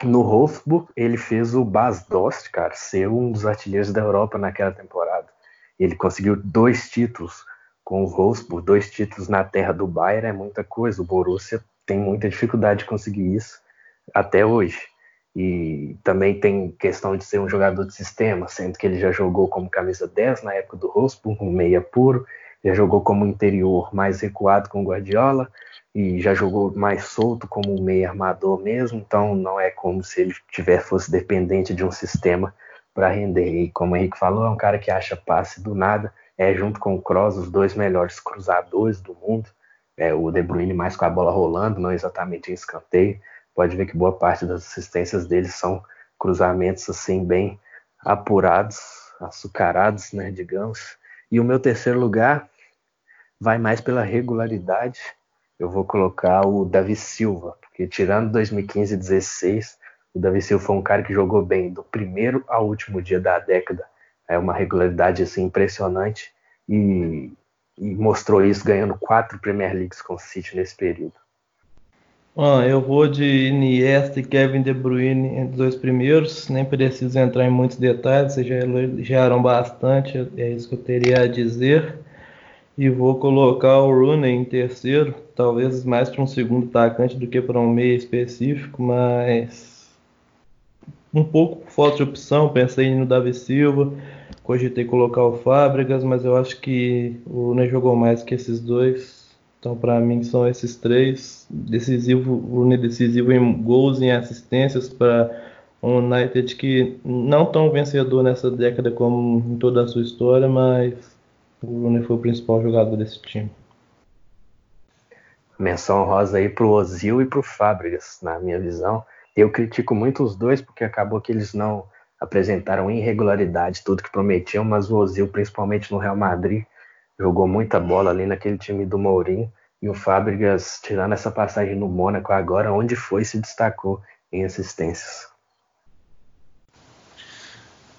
no Wolfsburg ele fez o Bas Dost, cara, ser um dos artilheiros da Europa naquela temporada. Ele conseguiu dois títulos com o Wolfsburg, dois títulos na terra do Bayern é muita coisa. O Borussia tem muita dificuldade de conseguir isso até hoje. E também tem questão de ser um jogador de sistema, sendo que ele já jogou como camisa 10 na época do Wolfsburg, um meia puro, já jogou como interior mais recuado com o Guardiola e já jogou mais solto como um meia armador mesmo, então não é como se ele tiver fosse dependente de um sistema para render. E como o Henrique falou, é um cara que acha passe do nada, é junto com o Kroos os dois melhores cruzadores do mundo. É, o De Bruyne mais com a bola rolando, não exatamente em escanteio. Pode ver que boa parte das assistências dele são cruzamentos assim bem apurados, açucarados, né, digamos. E o meu terceiro lugar vai mais pela regularidade. Eu vou colocar o Davi Silva, porque tirando 2015 e 16, o Davi Silva foi um cara que jogou bem do primeiro ao último dia da década. É uma regularidade assim impressionante e, e mostrou isso ganhando quatro Premier Leagues com o City nesse período. Ah, eu vou de Iniesta e Kevin De Bruyne entre os dois primeiros. Nem preciso entrar em muitos detalhes, vocês já elogiaram bastante, é isso que eu teria a dizer. E vou colocar o Rooney em terceiro, talvez mais para um segundo atacante do que para um meio específico, mas um pouco falta de opção, pensei no Davi Silva, cogitei colocar o Fábricas, mas eu acho que o Une jogou mais que esses dois. Então, para mim, são esses três. Decisivo, o Une decisivo em gols e em assistências para um United que não tão vencedor nessa década como em toda a sua história, mas o Une foi o principal jogador desse time. Menção rosa aí pro Ozil e pro Fábricas, na minha visão. Eu critico muito os dois porque acabou que eles não apresentaram irregularidade, tudo que prometiam, mas o Ozil, principalmente no Real Madrid, jogou muita bola ali naquele time do Mourinho. E o Fábricas, tirando essa passagem no Mônaco agora, onde foi, se destacou em assistências.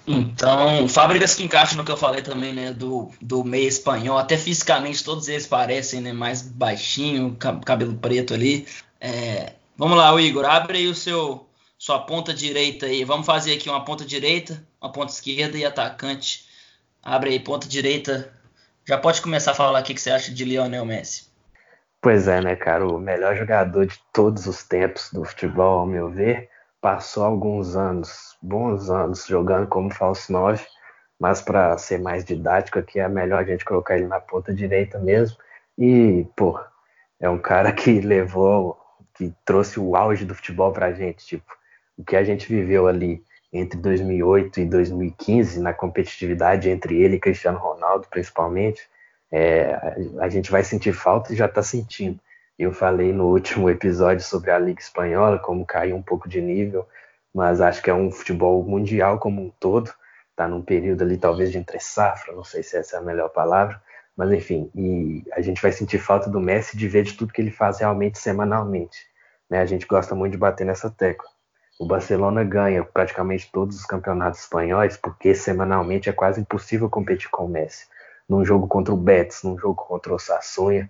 Então, Fábricas que encaixa no que eu falei também, né, do, do meio espanhol, até fisicamente todos eles parecem, né, mais baixinho, cabelo preto ali. É, Vamos lá, Igor, abre aí o seu sua ponta direita aí. Vamos fazer aqui uma ponta direita, uma ponta esquerda e atacante. Abre aí, ponta direita. Já pode começar a falar o que você acha de Lionel Messi. Pois é, né, cara? O melhor jogador de todos os tempos do futebol, ao meu ver, passou alguns anos, bons anos, jogando como falso 9, mas para ser mais didático aqui, é melhor a gente colocar ele na ponta direita mesmo. E, pô, é um cara que levou que trouxe o auge do futebol para a gente, tipo, o que a gente viveu ali entre 2008 e 2015 na competitividade entre ele e Cristiano Ronaldo, principalmente, é, a gente vai sentir falta e já está sentindo. Eu falei no último episódio sobre a Liga Espanhola, como caiu um pouco de nível, mas acho que é um futebol mundial como um todo, está num período ali talvez de entre safra, não sei se essa é a melhor palavra, mas enfim, e a gente vai sentir falta do Messi de ver de tudo que ele faz realmente semanalmente. Né? A gente gosta muito de bater nessa tecla. O Barcelona ganha praticamente todos os campeonatos espanhóis porque semanalmente é quase impossível competir com o Messi. Num jogo contra o Betis, num jogo contra o Sassuolo,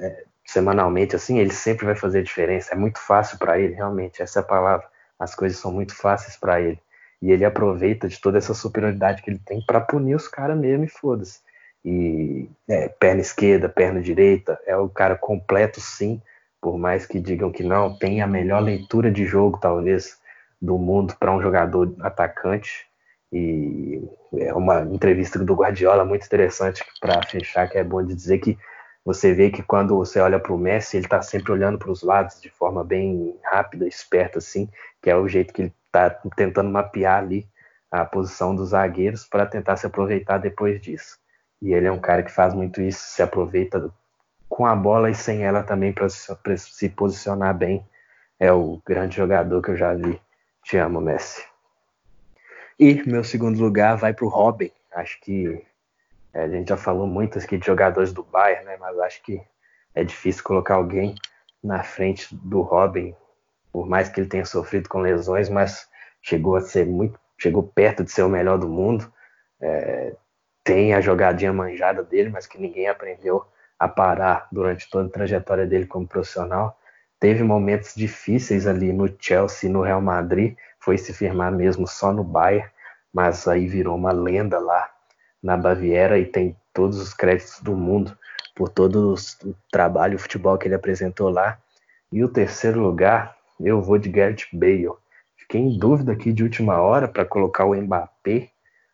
é, semanalmente, assim, ele sempre vai fazer diferença. É muito fácil para ele, realmente, essa é a palavra. As coisas são muito fáceis para ele. E ele aproveita de toda essa superioridade que ele tem para punir os caras mesmo e foda-se. E é, perna esquerda, perna direita, é o cara completo sim, por mais que digam que não, tem a melhor leitura de jogo, talvez, do mundo para um jogador atacante. E é uma entrevista do Guardiola muito interessante para fechar, que é bom de dizer que você vê que quando você olha para o Messi, ele está sempre olhando para os lados de forma bem rápida, esperta, assim, que é o jeito que ele está tentando mapear ali a posição dos zagueiros para tentar se aproveitar depois disso. E ele é um cara que faz muito isso, se aproveita com a bola e sem ela também para se posicionar bem. É o grande jogador que eu já vi. Te amo, Messi. E meu segundo lugar vai para o Robin. Acho que é, a gente já falou muito aqui de jogadores do Bayern, né? Mas acho que é difícil colocar alguém na frente do Robin, por mais que ele tenha sofrido com lesões, mas chegou a ser muito, chegou perto de ser o melhor do mundo. É, tem a jogadinha manjada dele, mas que ninguém aprendeu a parar durante toda a trajetória dele como profissional. Teve momentos difíceis ali no Chelsea, no Real Madrid, foi se firmar mesmo só no Bayern, mas aí virou uma lenda lá na Baviera e tem todos os créditos do mundo por todo o trabalho, o futebol que ele apresentou lá. E o terceiro lugar, eu vou de Gareth Bale. Fiquei em dúvida aqui de última hora para colocar o Mbappé,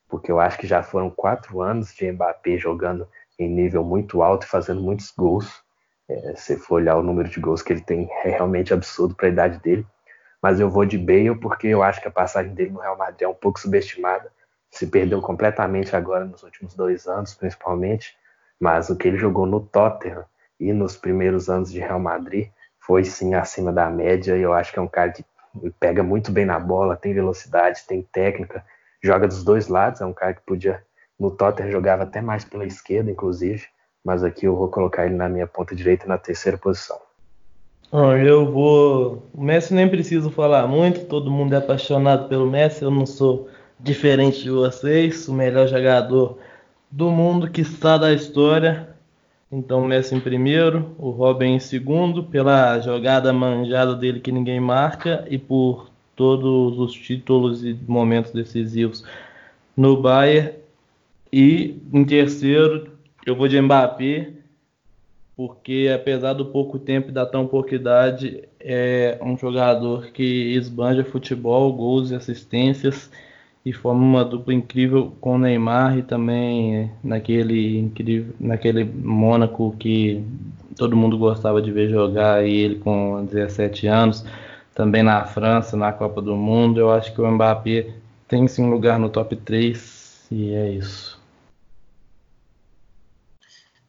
porque eu acho que já foram quatro anos de Mbappé jogando em nível muito alto e fazendo muitos gols. É, se for olhar o número de gols que ele tem, é realmente absurdo para a idade dele. Mas eu vou de Bale porque eu acho que a passagem dele no Real Madrid é um pouco subestimada se perdeu completamente agora nos últimos dois anos, principalmente, mas o que ele jogou no Tottenham e nos primeiros anos de Real Madrid foi sim acima da média. E eu acho que é um cara que pega muito bem na bola, tem velocidade, tem técnica, joga dos dois lados. É um cara que podia, no Tottenham, jogava até mais pela esquerda, inclusive, mas aqui eu vou colocar ele na minha ponta direita na terceira posição. Eu vou. O Messi nem preciso falar muito, todo mundo é apaixonado pelo Messi, eu não sou diferente de vocês, o melhor jogador do mundo que está da história. Então Messi em primeiro, o Robin em segundo, pela jogada manjada dele que ninguém marca e por todos os títulos e momentos decisivos no Bayern. E em terceiro, eu vou de Mbappé, porque apesar do pouco tempo e da tão pouca idade, é um jogador que esbanja futebol, gols e assistências e forma uma dupla incrível com o Neymar e também naquele incrível, naquele Mônaco que todo mundo gostava de ver jogar e ele com 17 anos, também na França, na Copa do Mundo, eu acho que o Mbappé tem sim lugar no top 3 e é isso.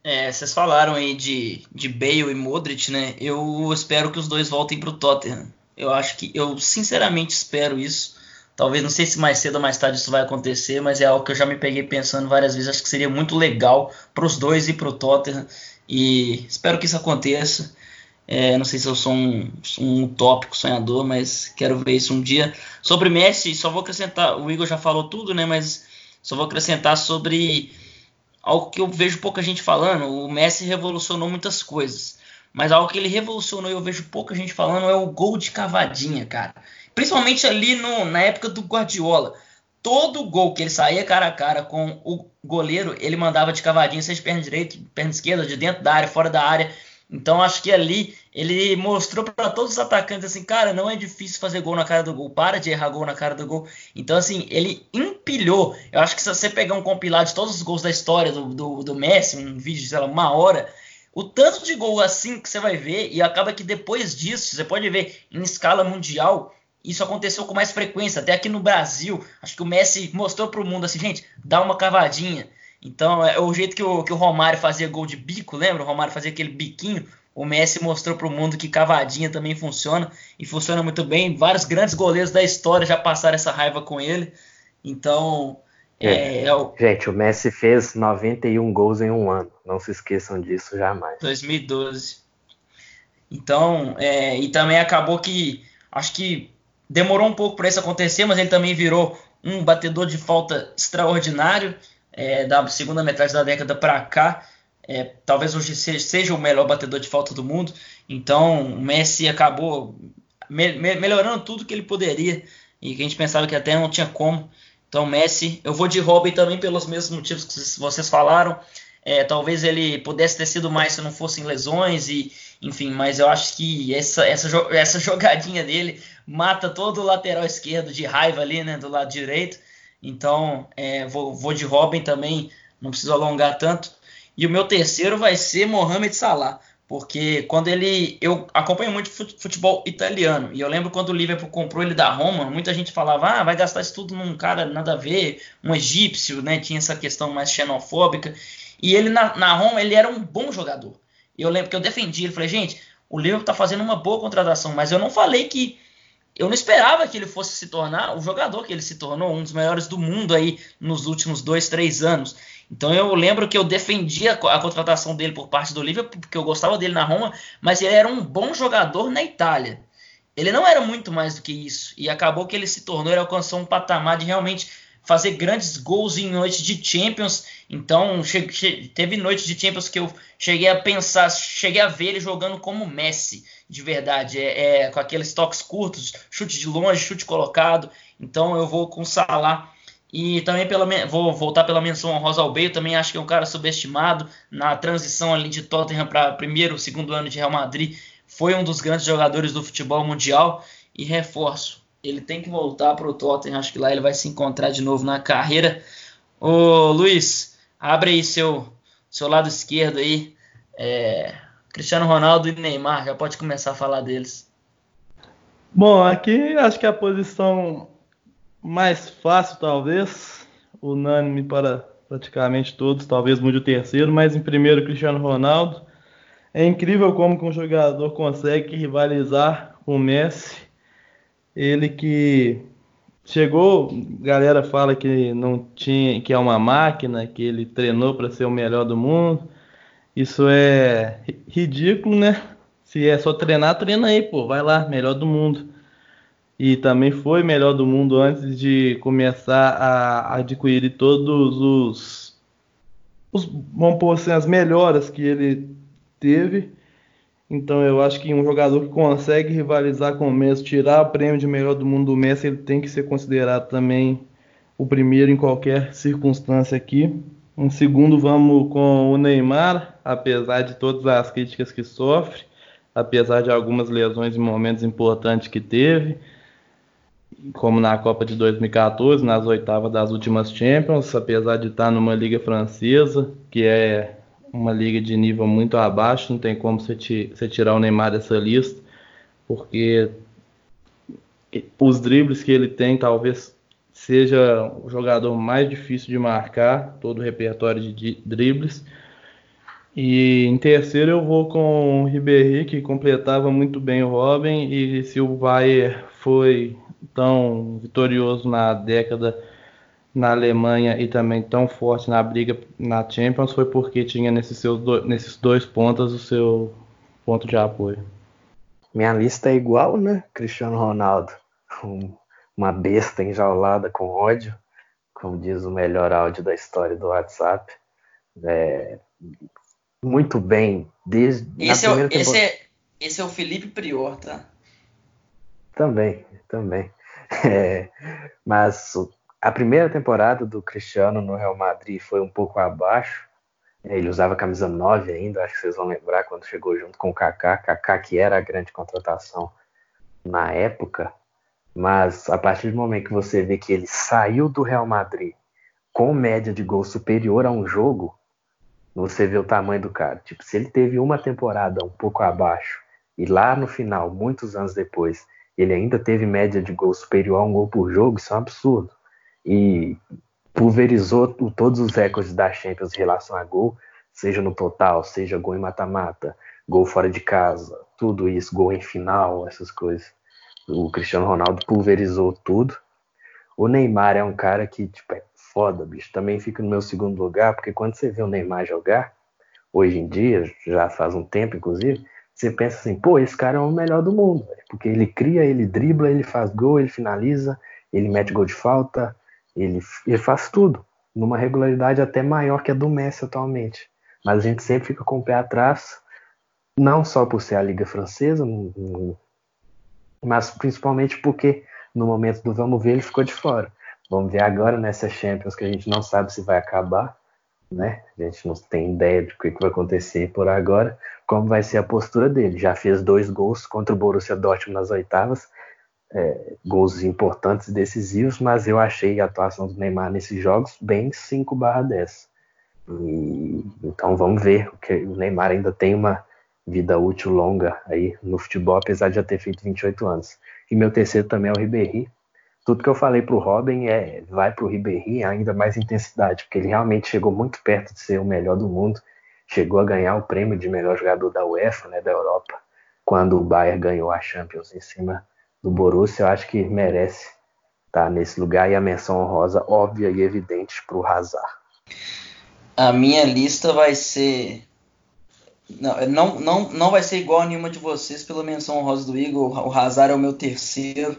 É, vocês falaram aí de, de Bale e Modric, né? Eu espero que os dois voltem para o Tottenham. Eu acho que, eu sinceramente espero isso Talvez, não sei se mais cedo ou mais tarde isso vai acontecer, mas é algo que eu já me peguei pensando várias vezes. Acho que seria muito legal para os dois e para o Tottenham. E espero que isso aconteça. É, não sei se eu sou um, um utópico sonhador, mas quero ver isso um dia. Sobre Messi, só vou acrescentar. O Igor já falou tudo, né? Mas só vou acrescentar sobre algo que eu vejo pouca gente falando. O Messi revolucionou muitas coisas. Mas algo que ele revolucionou e eu vejo pouca gente falando é o gol de cavadinha, cara. Principalmente ali no, na época do Guardiola. Todo gol que ele saía cara a cara com o goleiro, ele mandava de cavadinha, seja perna direita, perna esquerda, de dentro da área, fora da área. Então acho que ali ele mostrou para todos os atacantes assim, cara, não é difícil fazer gol na cara do gol, para de errar gol na cara do gol. Então assim, ele empilhou. Eu acho que se você pegar um compilado de todos os gols da história do, do, do Messi, um vídeo de sei lá, uma hora, o tanto de gol assim que você vai ver e acaba que depois disso, você pode ver em escala mundial, isso aconteceu com mais frequência, até aqui no Brasil. Acho que o Messi mostrou para o mundo assim, gente, dá uma cavadinha. Então, é o jeito que o, que o Romário fazia gol de bico, lembra? O Romário fazia aquele biquinho. O Messi mostrou para o mundo que cavadinha também funciona e funciona muito bem. Vários grandes goleiros da história já passaram essa raiva com ele. Então, é, é, é o... Gente, o Messi fez 91 gols em um ano. Não se esqueçam disso jamais. 2012. Então, é, e também acabou que acho que Demorou um pouco para isso acontecer, mas ele também virou um batedor de falta extraordinário é, da segunda metade da década para cá. É, talvez hoje seja o melhor batedor de falta do mundo. Então o Messi acabou me, me, melhorando tudo que ele poderia e que a gente pensava que até não tinha como. Então Messi, eu vou de Robin também pelos mesmos motivos que vocês falaram. É, talvez ele pudesse ter sido mais se não fossem lesões e enfim, mas eu acho que essa, essa, essa jogadinha dele mata todo o lateral esquerdo de raiva ali, né, do lado direito. Então, é, vou, vou de Robin também, não preciso alongar tanto. E o meu terceiro vai ser Mohamed Salah, porque quando ele. Eu acompanho muito futebol italiano, e eu lembro quando o Liverpool comprou ele da Roma, muita gente falava, ah, vai gastar isso tudo num cara nada a ver, um egípcio, né? Tinha essa questão mais xenofóbica. E ele na, na Roma, ele era um bom jogador. Eu lembro que eu defendi ele, falei, gente, o Liverpool tá fazendo uma boa contratação, mas eu não falei que eu não esperava que ele fosse se tornar o jogador que ele se tornou, um dos melhores do mundo aí nos últimos dois, três anos. Então eu lembro que eu defendia a contratação dele por parte do Liverpool, porque eu gostava dele na Roma, mas ele era um bom jogador na Itália. Ele não era muito mais do que isso. E acabou que ele se tornou, ele alcançou um patamar de realmente fazer grandes gols em noites de Champions. Então, teve noites de Champions que eu cheguei a pensar, cheguei a ver ele jogando como Messi, de verdade, é, é com aqueles toques curtos, chute de longe, chute colocado. Então, eu vou com Salah e também pela, vou voltar pela menção Rosa ao Bale, também acho que é um cara subestimado na transição ali de Tottenham para primeiro, segundo ano de Real Madrid. Foi um dos grandes jogadores do futebol mundial e reforço. Ele tem que voltar para o Tottenham, acho que lá ele vai se encontrar de novo na carreira. Ô Luiz, abre aí seu, seu lado esquerdo aí. É, Cristiano Ronaldo e Neymar, já pode começar a falar deles. Bom, aqui acho que a posição mais fácil, talvez, unânime para praticamente todos, talvez mude o terceiro, mas em primeiro Cristiano Ronaldo. É incrível como que um jogador consegue rivalizar com o Messi. Ele que chegou, galera fala que não tinha, que é uma máquina, que ele treinou para ser o melhor do mundo. Isso é ridículo, né? Se é só treinar, treina aí, pô, vai lá, melhor do mundo e também foi melhor do mundo antes de começar a adquirir todos os, os vamos pôr assim, as melhoras que ele teve. Então eu acho que um jogador que consegue rivalizar com o Messi, tirar o prêmio de melhor do mundo do Messi, ele tem que ser considerado também o primeiro em qualquer circunstância aqui. Um segundo vamos com o Neymar, apesar de todas as críticas que sofre, apesar de algumas lesões em momentos importantes que teve como na Copa de 2014, nas oitavas das últimas Champions, apesar de estar numa liga francesa, que é uma liga de nível muito abaixo, não tem como você, você tirar o Neymar dessa lista, porque os dribles que ele tem talvez seja o jogador mais difícil de marcar, todo o repertório de dribles. E em terceiro eu vou com o Ribéry, que completava muito bem o Robin, e se o Bayer foi tão vitorioso na década na Alemanha e também tão forte na briga na Champions foi porque tinha nesses, seus do, nesses dois pontos o seu ponto de apoio. Minha lista é igual, né? Cristiano Ronaldo, um, uma besta enjaulada com ódio, como diz o melhor áudio da história do WhatsApp. É, muito bem, desde. Esse, é, esse, é, esse é o Felipe Prior, tá? Também, também. É, mas a primeira temporada do Cristiano no Real Madrid foi um pouco abaixo. Ele usava camisa 9 ainda, acho que vocês vão lembrar quando chegou junto com o Kaká, Kaká que era a grande contratação na época. Mas a partir do momento que você vê que ele saiu do Real Madrid com média de gol superior a um jogo, você vê o tamanho do cara. Tipo, se ele teve uma temporada um pouco abaixo e lá no final, muitos anos depois, ele ainda teve média de gol superior a um gol por jogo, isso é um absurdo. E pulverizou todos os recordes da Champions em relação a gol, seja no total, seja gol em mata-mata, gol fora de casa, tudo isso, gol em final, essas coisas. O Cristiano Ronaldo pulverizou tudo. O Neymar é um cara que, tipo, é foda, bicho. Também fica no meu segundo lugar, porque quando você vê o Neymar jogar, hoje em dia, já faz um tempo, inclusive, você pensa assim, pô, esse cara é o melhor do mundo, porque ele cria, ele dribla, ele faz gol, ele finaliza, ele mete gol de falta, ele, ele faz tudo, numa regularidade até maior que a do Messi atualmente. Mas a gente sempre fica com o pé atrás, não só por ser a Liga Francesa, mas principalmente porque no momento do vamos ver ele ficou de fora. Vamos ver agora nessa Champions que a gente não sabe se vai acabar, né? A gente não tem ideia de o que vai acontecer por agora, como vai ser a postura dele. Já fez dois gols contra o Borussia Dortmund nas oitavas, é, gols importantes e decisivos, mas eu achei a atuação do Neymar nesses jogos bem 5/10. E, então vamos ver, o Neymar ainda tem uma vida útil longa aí no futebol, apesar de já ter feito 28 anos. E meu terceiro também é o Ribéry. Tudo que eu falei para o Robin é vai para o Ribéry ainda mais intensidade, porque ele realmente chegou muito perto de ser o melhor do mundo, chegou a ganhar o prêmio de melhor jogador da UEFA, né, da Europa, quando o Bayern ganhou a Champions em cima do Borussia. Eu acho que merece estar nesse lugar e a menção honrosa óbvia e evidente para o Hazard. A minha lista vai ser não, não, não, não vai ser igual a nenhuma de vocês pela menção honrosa do Igor. O Hazard é o meu terceiro,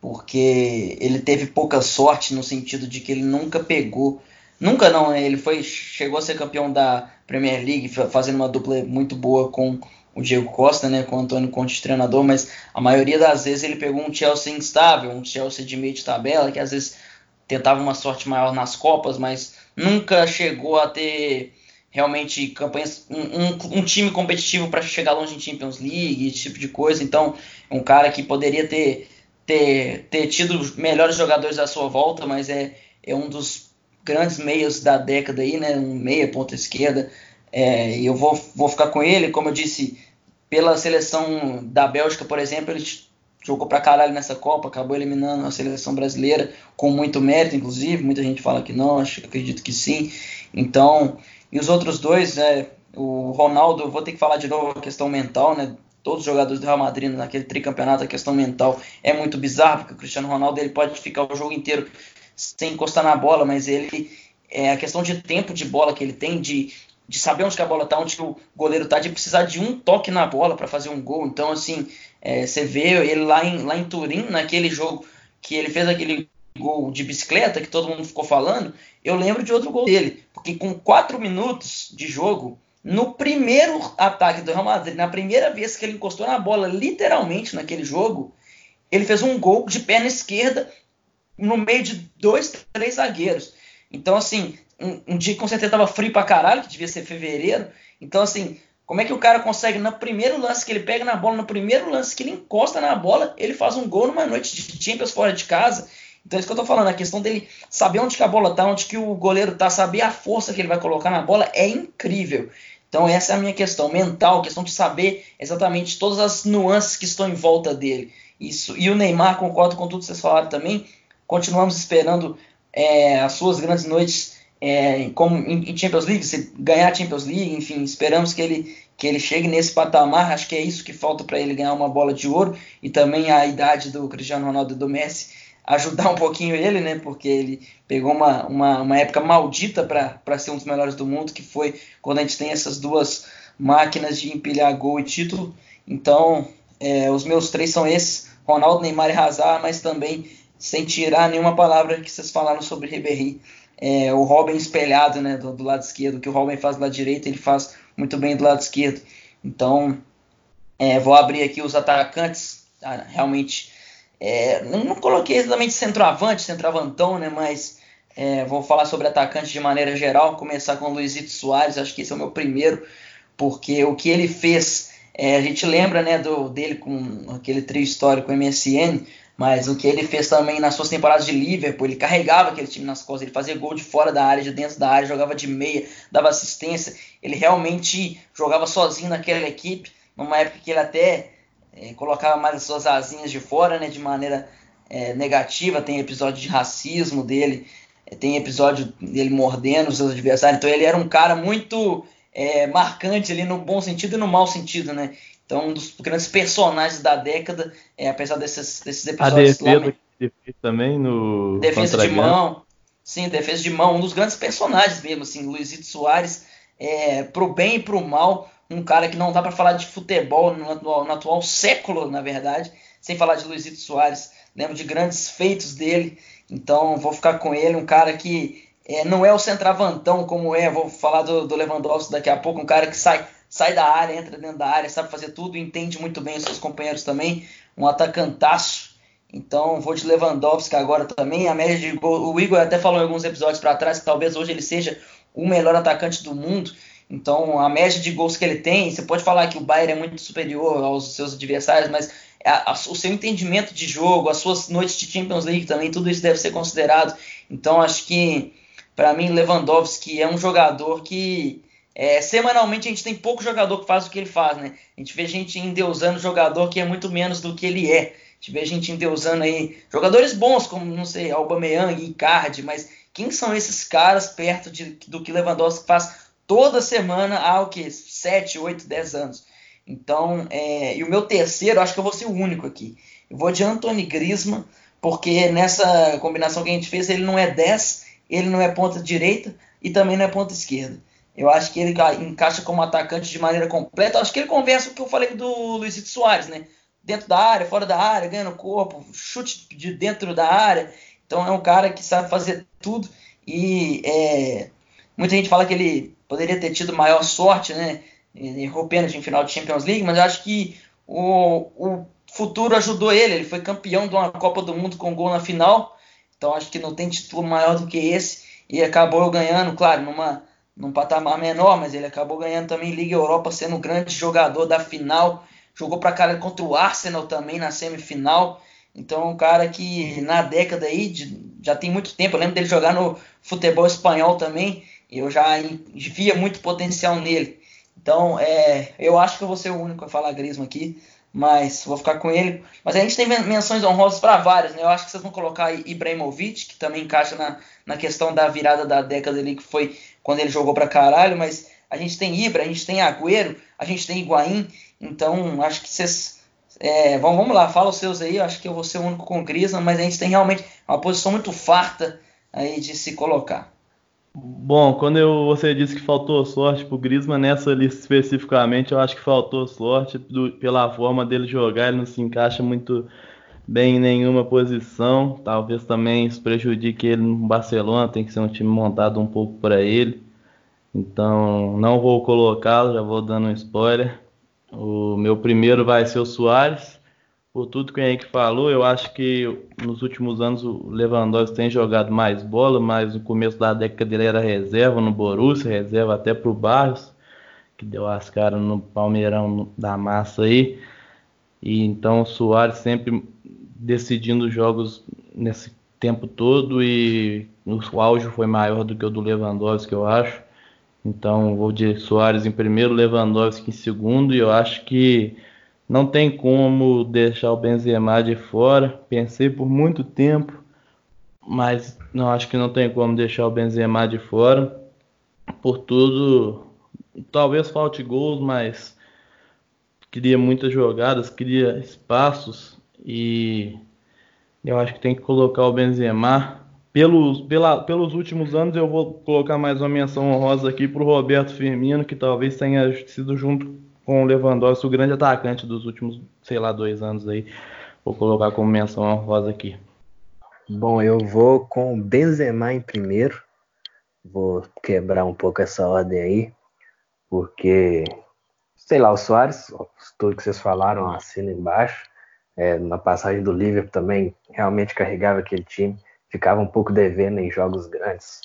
porque ele teve pouca sorte no sentido de que ele nunca pegou. Nunca não, né? ele foi chegou a ser campeão da Premier League, fazendo uma dupla muito boa com o Diego Costa, né, com o Antônio Conte treinador, mas a maioria das vezes ele pegou um Chelsea instável, um Chelsea de meio de tabela, que às vezes tentava uma sorte maior nas Copas, mas nunca chegou a ter realmente campanhas, um, um, um time competitivo para chegar longe em Champions League, esse tipo de coisa. Então, é um cara que poderia ter, ter, ter tido melhores jogadores à sua volta, mas é, é um dos grandes meios da década aí, né? Um meia ponta esquerda. É, eu vou, vou ficar com ele, como eu disse, pela seleção da Bélgica, por exemplo, ele jogou pra caralho nessa Copa, acabou eliminando a seleção brasileira com muito mérito, inclusive. Muita gente fala que não, acho, acredito que sim. Então, e os outros dois, é, o Ronaldo, vou ter que falar de novo a questão mental, né? Todos os jogadores do Real Madrid naquele tricampeonato, a questão mental é muito bizarra, porque o Cristiano Ronaldo ele pode ficar o jogo inteiro sem encostar na bola, mas ele é a questão de tempo de bola que ele tem, de, de saber onde a bola está, onde o goleiro está, de precisar de um toque na bola para fazer um gol. Então, assim, é, você vê ele lá em, lá em Turim, naquele jogo que ele fez aquele gol de bicicleta que todo mundo ficou falando, eu lembro de outro gol dele, porque com quatro minutos de jogo, no primeiro ataque do Real Madrid, na primeira vez que ele encostou na bola, literalmente naquele jogo, ele fez um gol de perna esquerda no meio de dois, três zagueiros. Então, assim, um, um dia que com certeza tava frio pra caralho, que devia ser fevereiro. Então, assim, como é que o cara consegue, no primeiro lance que ele pega na bola, no primeiro lance que ele encosta na bola, ele faz um gol numa noite de Champions fora de casa? Então é isso que eu tô falando, a questão dele saber onde que a bola tá, onde que o goleiro tá, saber a força que ele vai colocar na bola é incrível. Então essa é a minha questão mental, questão de saber exatamente todas as nuances que estão em volta dele. Isso. E o Neymar, concordo com tudo que vocês falaram também. Continuamos esperando é, as suas grandes noites é, como em, Champions League, se ganhar a Champions League, enfim, esperamos que ele que ele chegue nesse patamar. Acho que é isso que falta para ele ganhar uma bola de ouro e também a idade do Cristiano Ronaldo e do Messi ajudar um pouquinho ele, né? Porque ele pegou uma, uma, uma época maldita para ser um dos melhores do mundo, que foi quando a gente tem essas duas máquinas de empilhar gol e título. Então, é, os meus três são esses: Ronaldo, Neymar e Hazard, mas também sem tirar nenhuma palavra que vocês falaram sobre Ribéry. É, o Robin espelhado né, do, do lado esquerdo, que o Robin faz do lado direito, ele faz muito bem do lado esquerdo. Então, é, vou abrir aqui os atacantes. Ah, realmente é, não, não, coloquei exatamente centroavante, centroavantão, né? Mas é, vou falar sobre atacante de maneira geral. Começar com o Luizito Soares, acho que esse é o meu primeiro, porque o que ele fez, é, a gente lembra né, do, dele com aquele trio histórico MSN, mas o que ele fez também nas suas temporadas de Liverpool, ele carregava aquele time nas costas, ele fazia gol de fora da área, de dentro da área, jogava de meia, dava assistência, ele realmente jogava sozinho naquela equipe, numa época que ele até é, colocava mais as suas asinhas de fora, né, de maneira é, negativa. Tem episódio de racismo dele, é, tem episódio dele mordendo os seus adversários. Então ele era um cara muito é, marcante ali no bom sentido e no mau sentido, né? Então um dos grandes personagens da década, é, apesar desses, desses episódios. A defesa que também no defesa de mão, sim, defesa de mão, um dos grandes personagens mesmo, assim, Luizito Soares, é, pro bem e pro mal um cara que não dá para falar de futebol no atual, no atual, século, na verdade, sem falar de Luizito Soares. Lembro de grandes feitos dele, então vou ficar com ele, um cara que é, não é o centravantão como é, vou falar do, do Lewandowski daqui a pouco, um cara que sai, sai da área, entra dentro da área, sabe fazer tudo, entende muito bem os seus companheiros também, um atacantaço. Então vou de Lewandowski agora também. A média de gol, o Igor até falou em alguns episódios para trás que talvez hoje ele seja o melhor atacante do mundo. Então a média de gols que ele tem, você pode falar que o Bayern é muito superior aos seus adversários, mas a, a, o seu entendimento de jogo, as suas noites de Champions League também, tudo isso deve ser considerado. Então acho que para mim, Lewandowski é um jogador que é, semanalmente a gente tem pouco jogador que faz o que ele faz, né? A gente vê gente endeusando jogador que é muito menos do que ele é. A gente vê gente endeusando aí jogadores bons, como, não sei, Aubameyang, Icardi, mas quem são esses caras perto de, do que Lewandowski faz toda semana há o que? 7, 8, 10 anos. Então, é, e o meu terceiro, acho que eu vou ser o único aqui. Eu vou de Anthony Griezmann, porque nessa combinação que a gente fez, ele não é 10, ele não é ponta direita e também não é ponta esquerda. Eu acho que ele encaixa como atacante de maneira completa. Eu acho que ele conversa o que eu falei do Luizito Soares, né? Dentro da área, fora da área, ganhando corpo, chute de dentro da área. Então é um cara que sabe fazer tudo. E é, muita gente fala que ele poderia ter tido maior sorte, né? Errou pênalti em final de Champions League, mas eu acho que o, o futuro ajudou ele. Ele foi campeão de uma Copa do Mundo com gol na final. Então acho que não tem título maior do que esse. E acabou ganhando, claro, numa, num patamar menor, mas ele acabou ganhando também Liga Europa, sendo o grande jogador da final. Jogou para cara contra o Arsenal também na semifinal. Então, um cara que na década aí, de, já tem muito tempo, eu lembro dele jogar no futebol espanhol também, eu já via muito potencial nele. Então, é, eu acho que eu vou ser o único a falar Griezmann aqui mas vou ficar com ele. Mas a gente tem menções honrosas para vários, né? Eu acho que vocês vão colocar Ibrahimovic, que também encaixa na, na questão da virada da década ali, que foi quando ele jogou para caralho, mas a gente tem Ibra, a gente tem Agüero, a gente tem Higuaín, então acho que vocês... É, vamos, vamos lá, fala os seus aí, eu acho que eu vou ser o único com Griezmann, mas a gente tem realmente uma posição muito farta aí de se colocar. Bom, quando eu, você disse que faltou sorte pro Griezmann, nessa lista especificamente, eu acho que faltou sorte do, pela forma dele jogar, ele não se encaixa muito bem em nenhuma posição. Talvez também isso prejudique ele no Barcelona, tem que ser um time montado um pouco para ele. Então, não vou colocá-lo, já vou dando um spoiler. O meu primeiro vai ser o Soares por tudo que o Henrique falou, eu acho que nos últimos anos o Lewandowski tem jogado mais bola, mas no começo da década ele era reserva no Borussia, reserva até para o Barros, que deu as caras no Palmeirão da massa aí. E então o Soares sempre decidindo jogos nesse tempo todo e o auge foi maior do que o do Lewandowski, eu acho. Então vou de Soares em primeiro, Lewandowski em segundo e eu acho que não tem como deixar o Benzema de fora. Pensei por muito tempo, mas não acho que não tem como deixar o Benzema de fora. Por tudo, talvez falte gols, mas queria muitas jogadas, queria espaços e eu acho que tem que colocar o Benzema. Pelos, pela, pelos últimos anos eu vou colocar mais uma menção honrosa aqui para o Roberto Firmino, que talvez tenha sido junto com o Lewandowski, o grande atacante dos últimos, sei lá, dois anos aí. Vou colocar como menção honrosa aqui. Bom, eu vou com o Benzema em primeiro. Vou quebrar um pouco essa ordem aí, porque, sei lá, o Soares, tudo que vocês falaram, assina embaixo. É, na passagem do Liverpool também realmente carregava aquele time, ficava um pouco devendo em jogos grandes.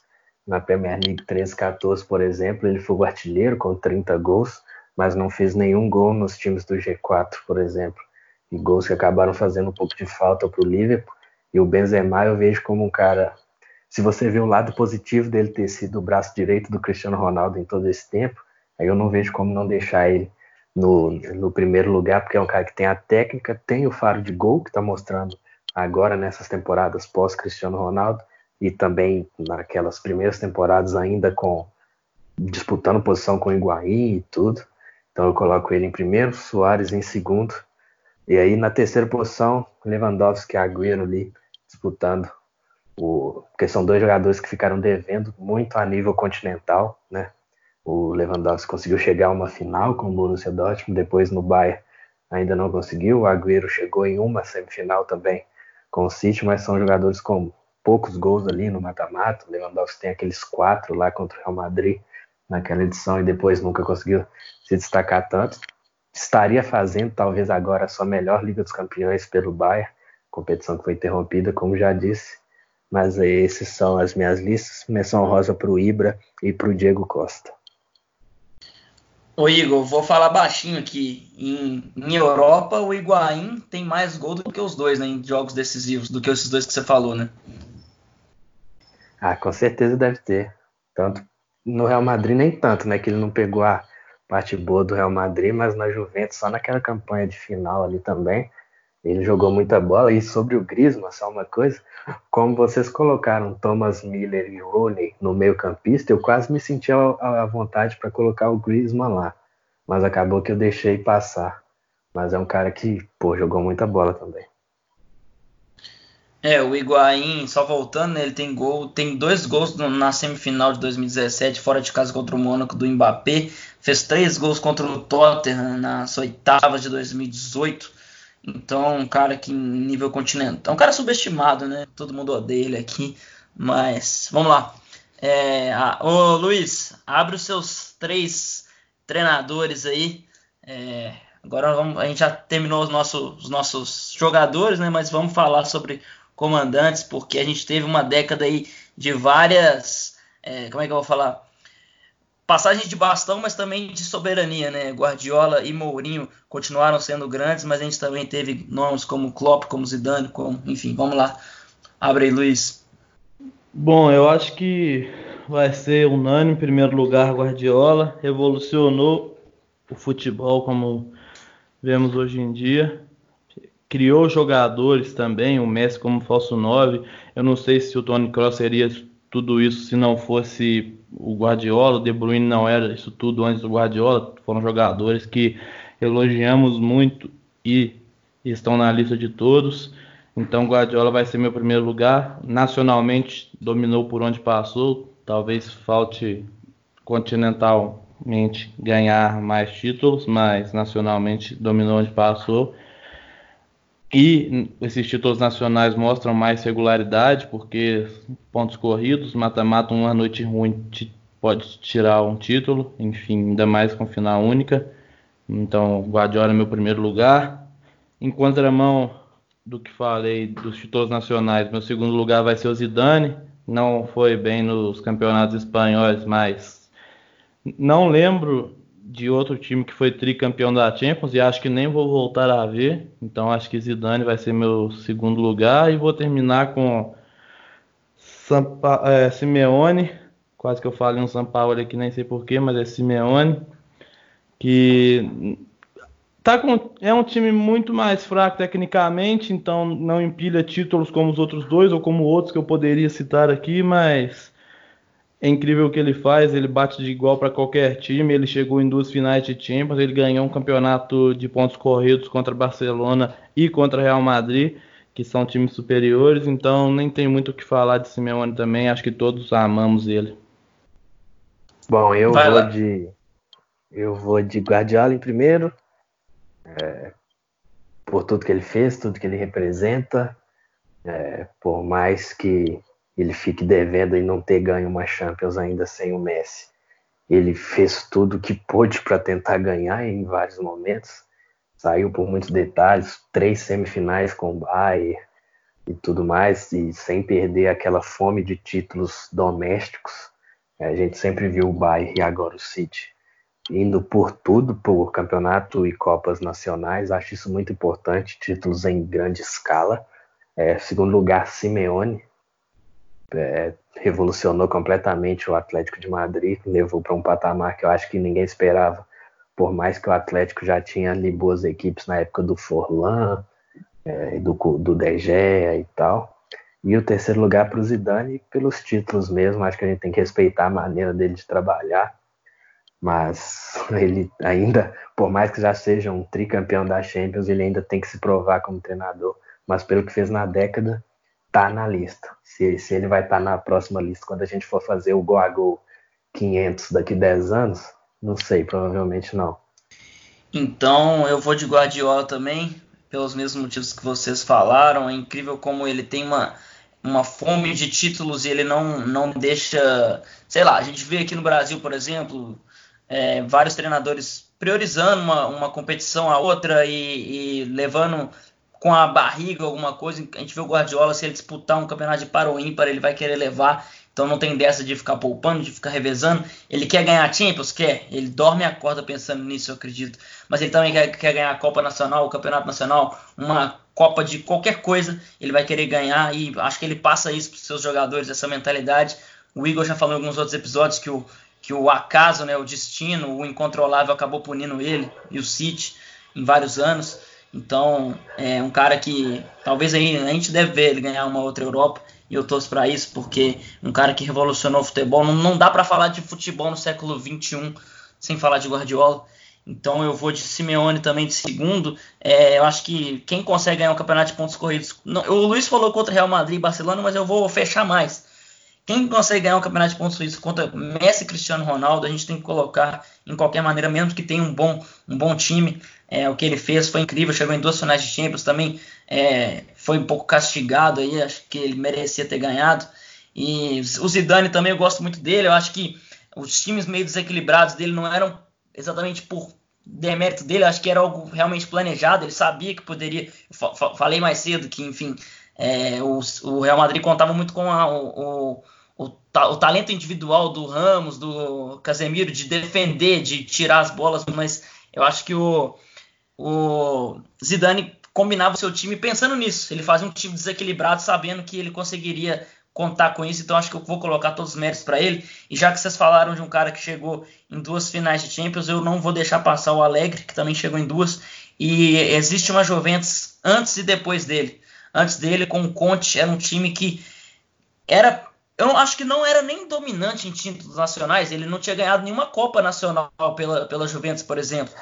Na Premier League 13-14, por exemplo, ele foi o artilheiro com 30 gols mas não fez nenhum gol nos times do G4, por exemplo. E gols que acabaram fazendo um pouco de falta para o Liverpool. E o Benzema eu vejo como um cara. Se você vê o lado positivo dele ter sido o braço direito do Cristiano Ronaldo em todo esse tempo, aí eu não vejo como não deixar ele no, no primeiro lugar, porque é um cara que tem a técnica, tem o faro de gol, que está mostrando agora nessas temporadas pós-Cristiano Ronaldo, e também naquelas primeiras temporadas ainda com disputando posição com o Higuaín e tudo. Então eu coloco ele em primeiro, Soares em segundo. E aí na terceira posição, Lewandowski e Agüero ali disputando. O... Porque são dois jogadores que ficaram devendo muito a nível continental, né? O Lewandowski conseguiu chegar a uma final com o Borussia Dortmund, depois no Bayern ainda não conseguiu. O Agüero chegou em uma semifinal também com o City, mas são jogadores com poucos gols ali no mata-mata. O Lewandowski tem aqueles quatro lá contra o Real Madrid naquela edição e depois nunca conseguiu se destacar tanto. Estaria fazendo talvez agora a sua melhor Liga dos Campeões pelo Bayern, competição que foi interrompida, como já disse. Mas esses são as minhas listas. Menção rosa para o Ibra e para o Diego Costa. Ô Igor, vou falar baixinho aqui. Em, em, Europa, o Higuaín tem mais gol do que os dois, né? Em jogos decisivos, do que esses dois que você falou, né? Ah, com certeza deve ter. Tanto no Real Madrid nem tanto, né? Que ele não pegou a parte boa do Real Madrid, mas na Juventus, só naquela campanha de final ali também, ele jogou muita bola. E sobre o Griezmann, só uma coisa, como vocês colocaram Thomas Miller e Rooney no meio campista, eu quase me senti à vontade para colocar o Griezmann lá, mas acabou que eu deixei passar. Mas é um cara que, pô, jogou muita bola também. É, o Higuaín, só voltando, né, ele tem gol, tem dois gols na semifinal de 2017, fora de casa contra o Mônaco do Mbappé, fez três gols contra o Tottenham nas oitavas de 2018. Então, um cara que em nível continental, um cara subestimado, né? Todo mundo odeia ele aqui, mas vamos lá. É, a, ô Luiz, abre os seus três treinadores aí. É, agora vamos, a gente já terminou os nossos, os nossos jogadores, né? Mas vamos falar sobre comandantes, porque a gente teve uma década aí de várias. É, como é que eu vou falar? Passagem de bastão, mas também de soberania, né? Guardiola e Mourinho continuaram sendo grandes, mas a gente também teve nomes como Klopp, como Zidane, como, enfim, vamos lá. Abre aí, Luiz. Bom, eu acho que vai ser unânime em primeiro lugar Guardiola, revolucionou o futebol como vemos hoje em dia criou jogadores também, o Messi como falso 9. Eu não sei se o Tony Kroos seria tudo isso se não fosse o Guardiola, o De Bruyne não era isso tudo antes do Guardiola, foram jogadores que elogiamos muito e estão na lista de todos. Então Guardiola vai ser meu primeiro lugar. Nacionalmente dominou por onde passou, talvez falte continentalmente ganhar mais títulos, mas nacionalmente dominou onde passou. E esses títulos nacionais mostram mais regularidade, porque pontos corridos, mata-mata, uma noite ruim pode tirar um título, enfim, ainda mais com final única. Então, Guardiola é meu primeiro lugar. Em contramão do que falei dos títulos nacionais, meu segundo lugar vai ser o Zidane. Não foi bem nos campeonatos espanhóis, mas não lembro de outro time que foi tricampeão da Champions e acho que nem vou voltar a ver. Então acho que Zidane vai ser meu segundo lugar e vou terminar com Sampa, é, Simeone. Quase que eu falei um São Paulo aqui, nem sei porquê, mas é Simeone. Que tá com, é um time muito mais fraco tecnicamente, então não empilha títulos como os outros dois ou como outros que eu poderia citar aqui, mas é incrível o que ele faz, ele bate de igual para qualquer time. Ele chegou em duas finais de Champions, ele ganhou um campeonato de pontos corridos contra Barcelona e contra Real Madrid, que são times superiores. Então nem tem muito o que falar de Simeone também. Acho que todos amamos ele. Bom, eu Vai vou lá. de eu vou de Guardiola em primeiro, é, por tudo que ele fez, tudo que ele representa. É, por mais que ele fique devendo e não ter ganho uma Champions ainda sem o Messi. Ele fez tudo o que pôde para tentar ganhar em vários momentos. Saiu por muitos detalhes, três semifinais com o Bayern e tudo mais, e sem perder aquela fome de títulos domésticos. A gente sempre viu o Bayern e agora o City indo por tudo, por campeonato e copas nacionais. Acho isso muito importante, títulos em grande escala. É, segundo lugar, Simeone, é, revolucionou completamente o Atlético de Madrid, levou para um patamar que eu acho que ninguém esperava, por mais que o Atlético já tinha ali boas equipes na época do Forlan, é, do, do De Gea e tal. E o terceiro lugar para o Zidane, pelos títulos mesmo, acho que a gente tem que respeitar a maneira dele de trabalhar, mas ele ainda, por mais que já seja um tricampeão da Champions, ele ainda tem que se provar como treinador, mas pelo que fez na década, tá na lista. Se, se ele vai estar tá na próxima lista quando a gente for fazer o Go a Go 500 daqui 10 anos, não sei, provavelmente não. Então eu vou de Guardiola também, pelos mesmos motivos que vocês falaram. É incrível como ele tem uma. uma fome de títulos e ele não, não deixa. Sei lá, a gente vê aqui no Brasil, por exemplo, é, vários treinadores priorizando uma, uma competição a outra e, e, levando com a barriga alguma coisa. A gente vê o Guardiola, se ele disputar um campeonato de par ou ímpar, ele vai querer levar. Então não tem dessa de ficar poupando, de ficar revezando. Ele quer ganhar Champions? Quer. Ele dorme e acorda pensando nisso, eu acredito. Mas ele também quer, quer ganhar a Copa Nacional, o Campeonato Nacional, uma Copa de qualquer coisa. Ele vai querer ganhar e acho que ele passa isso para os seus jogadores, essa mentalidade. O Igor já falou em alguns outros episódios que o, que o acaso, né, o destino, o incontrolável acabou punindo ele e o City em vários anos. Então, é um cara que talvez aí a gente deve ver ele ganhar uma outra Europa e eu torço para isso, porque um cara que revolucionou o futebol, não, não dá para falar de futebol no século 21 sem falar de Guardiola. Então eu vou de Simeone também de segundo. É, eu acho que quem consegue ganhar um campeonato de pontos corridos. Não, o Luiz falou contra Real Madrid e Barcelona, mas eu vou fechar mais. Quem consegue ganhar um campeonato de pontos corridos contra Messi e Cristiano Ronaldo, a gente tem que colocar em qualquer maneira, mesmo que tenha um bom, um bom time. É, o que ele fez foi incrível, chegou em duas finais de Champions também. É, foi um pouco castigado aí, acho que ele merecia ter ganhado. E o Zidane também eu gosto muito dele, eu acho que os times meio desequilibrados dele não eram exatamente por demérito dele, acho que era algo realmente planejado, ele sabia que poderia. Falei mais cedo que, enfim, é, o, o, Real Madrid contava muito com a, o, o, o, talento individual do Ramos, do Casemiro, de defender, de tirar as bolas, mas eu acho que o, Zidane combinava o seu time pensando nisso. Ele fazia um time desequilibrado, sabendo que ele conseguiria contar com isso, então acho que eu vou colocar todos os méritos para ele. E já que vocês falaram de um cara que chegou em duas finais de Champions, eu não vou deixar passar o Alegre, que também chegou em duas. E existe uma Juventus antes e depois dele. Antes dele, com o Conte, era um time que era. Eu acho que não era nem dominante em títulos nacionais, ele não tinha ganhado nenhuma Copa Nacional pela, pela Juventus, por exemplo.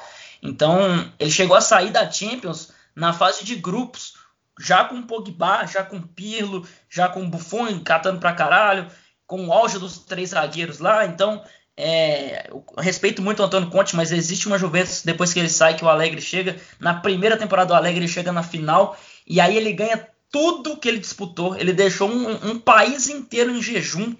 Então, ele chegou a sair da Champions na fase de grupos já com Pogba, já com Pirlo, já com Buffon catando pra caralho, com o auge dos três zagueiros lá. Então, é, respeito muito o Antônio Conte, mas existe uma Juventus depois que ele sai, que o Alegre chega. Na primeira temporada do Alegre, ele chega na final e aí ele ganha tudo que ele disputou. Ele deixou um, um país inteiro em jejum.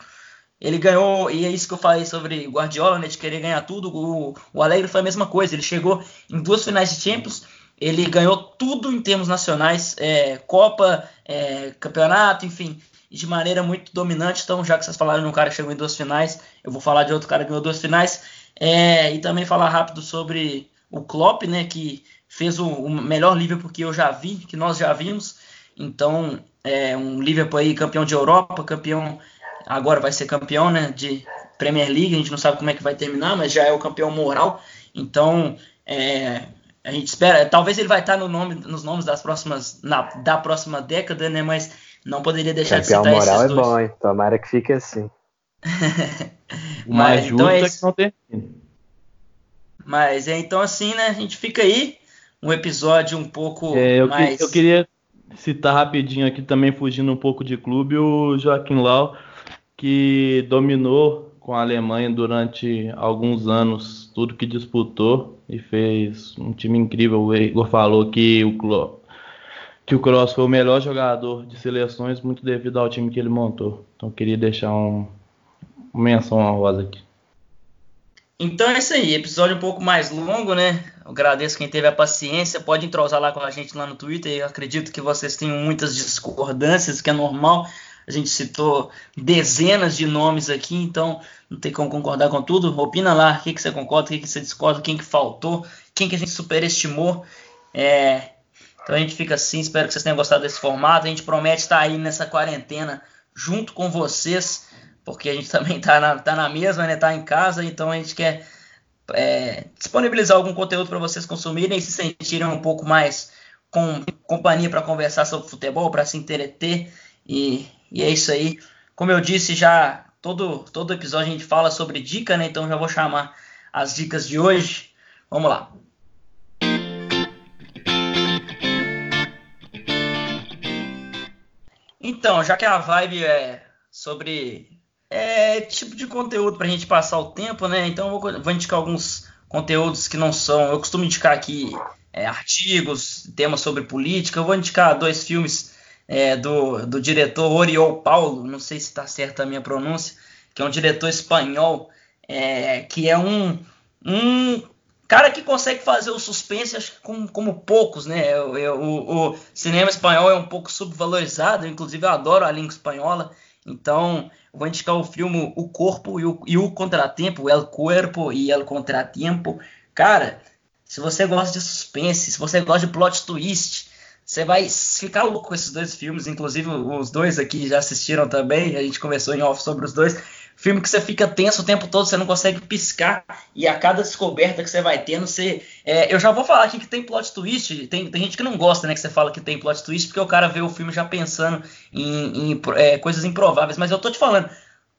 Ele ganhou, e é isso que eu falei sobre Guardiola, né, de querer ganhar tudo. O, o Alegre foi a mesma coisa. Ele chegou em duas finais de Champions ele ganhou tudo em termos nacionais, é, Copa, é, campeonato, enfim, de maneira muito dominante. Então, já que vocês falaram de um cara que chegou em duas finais, eu vou falar de outro cara que ganhou duas finais. É, e também falar rápido sobre o Klopp, né, que fez o, o, melhor Liverpool que eu já vi, que nós já vimos. Então, é um Liverpool aí campeão de Europa, campeão agora vai ser campeão, né, de Premier League. A gente não sabe como é que vai terminar, mas já é o campeão moral. Então, é, a gente espera, talvez ele vai estar no nome, nos nomes das próximas, na, da próxima década, né? Mas não poderia deixar Campeão de citar moral esses é dois. bom, hein? Tomara que fique assim. o mais então é justo é que não tem. Mas é então assim, né? A gente fica aí, um episódio um pouco É, eu, mais. que- eu queria citar rapidinho aqui também, fugindo um pouco de clube, o Joaquim Lau, que dominou com a Alemanha durante alguns anos tudo que disputou e fez um time incrível. O Igor falou que o, Clo- que o Kroos foi o melhor jogador de seleções, muito devido ao time que ele montou. Então eu queria deixar um, uma menção honrosa aqui. Então é isso aí, episódio um pouco mais longo, né? Eu agradeço quem teve a paciência. Pode entrosar lá com a gente lá no Twitter. Eu acredito que vocês tenham muitas discordâncias, que é normal. A gente citou dezenas de nomes aqui, então não tem como concordar com tudo. Opina lá, o que, que você concorda, o que, que você discorda, quem que faltou, quem que a gente superestimou. É, Então a gente fica assim, espero que vocês tenham gostado desse formato. A gente promete estar aí nessa quarentena junto com vocês, porque a gente também está na, tá na mesma, né? Tá em casa, então a gente quer é, disponibilizar algum conteúdo para vocês consumirem e se sentirem um pouco mais com companhia para conversar sobre futebol, para se entreter. E, e é isso aí. Como eu disse, já todo, todo episódio a gente fala sobre dica, né? Então já vou chamar as dicas de hoje. Vamos lá. Então, já que a vibe é sobre é, tipo de conteúdo para a gente passar o tempo, né? Então eu vou, vou indicar alguns conteúdos que não são. Eu costumo indicar aqui é, artigos, temas sobre política. Eu vou indicar dois filmes é, do, do diretor Oriol Paulo, não sei se está certa a minha pronúncia, que é um diretor espanhol, é, que é um, um cara que consegue fazer o suspense acho que como, como poucos, né? Eu, o, o, cinema espanhol é um pouco subvalorizado, inclusive eu adoro a língua espanhola, então vou indicar o filme O Corpo e o, e o Contratempo, El Cuerpo e El Contratempo. Cara, se você gosta de suspense, se você gosta de plot twist, você vai ficar louco com esses dois filmes. Inclusive, os dois aqui já assistiram também. A gente conversou em off sobre os dois. Filme que você fica tenso o tempo todo, você não consegue piscar. E a cada descoberta que você vai tendo, você. É, eu já vou falar aqui que tem plot twist. Tem, tem gente que não gosta, né? Que você fala que tem plot twist, porque o cara vê o filme já pensando em, em é, coisas improváveis. Mas eu tô te falando,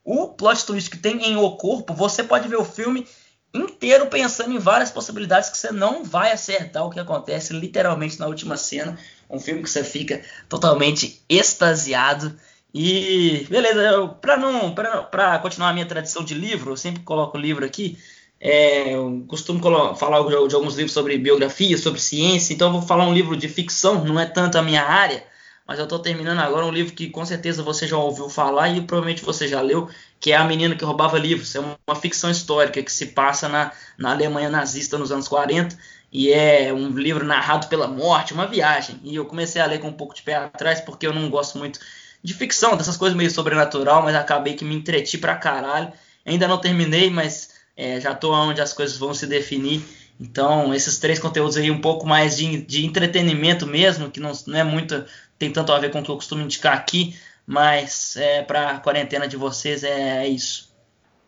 o plot twist que tem em O Corpo, você pode ver o filme inteiro pensando em várias possibilidades que você não vai acertar o que acontece literalmente na última cena. Um filme que você fica totalmente extasiado. E beleza, para não para continuar a minha tradição de livro, eu sempre coloco livro aqui. É, eu costumo falar de, de, alguns livros sobre biografia, sobre ciência, então eu vou falar um livro de ficção, não é tanto a minha área, mas eu estou terminando agora um livro que com certeza você já ouviu falar e provavelmente você já leu, que é A Menina que Roubava Livros. É uma ficção histórica que se passa na, na Alemanha nazista nos anos 40 e é um livro narrado pela morte, uma viagem. E eu comecei a ler com um pouco de pé atrás porque eu não gosto muito de ficção, dessas coisas meio sobrenatural, mas acabei que me entreti pra caralho. Ainda não terminei, mas é, já tô onde as coisas vão se definir. Então, esses três conteúdos aí, um pouco mais de, de entretenimento mesmo, que não, não é muito, tem tanto a ver com o que eu costumo indicar aqui, mas é, pra quarentena de vocês é, é isso.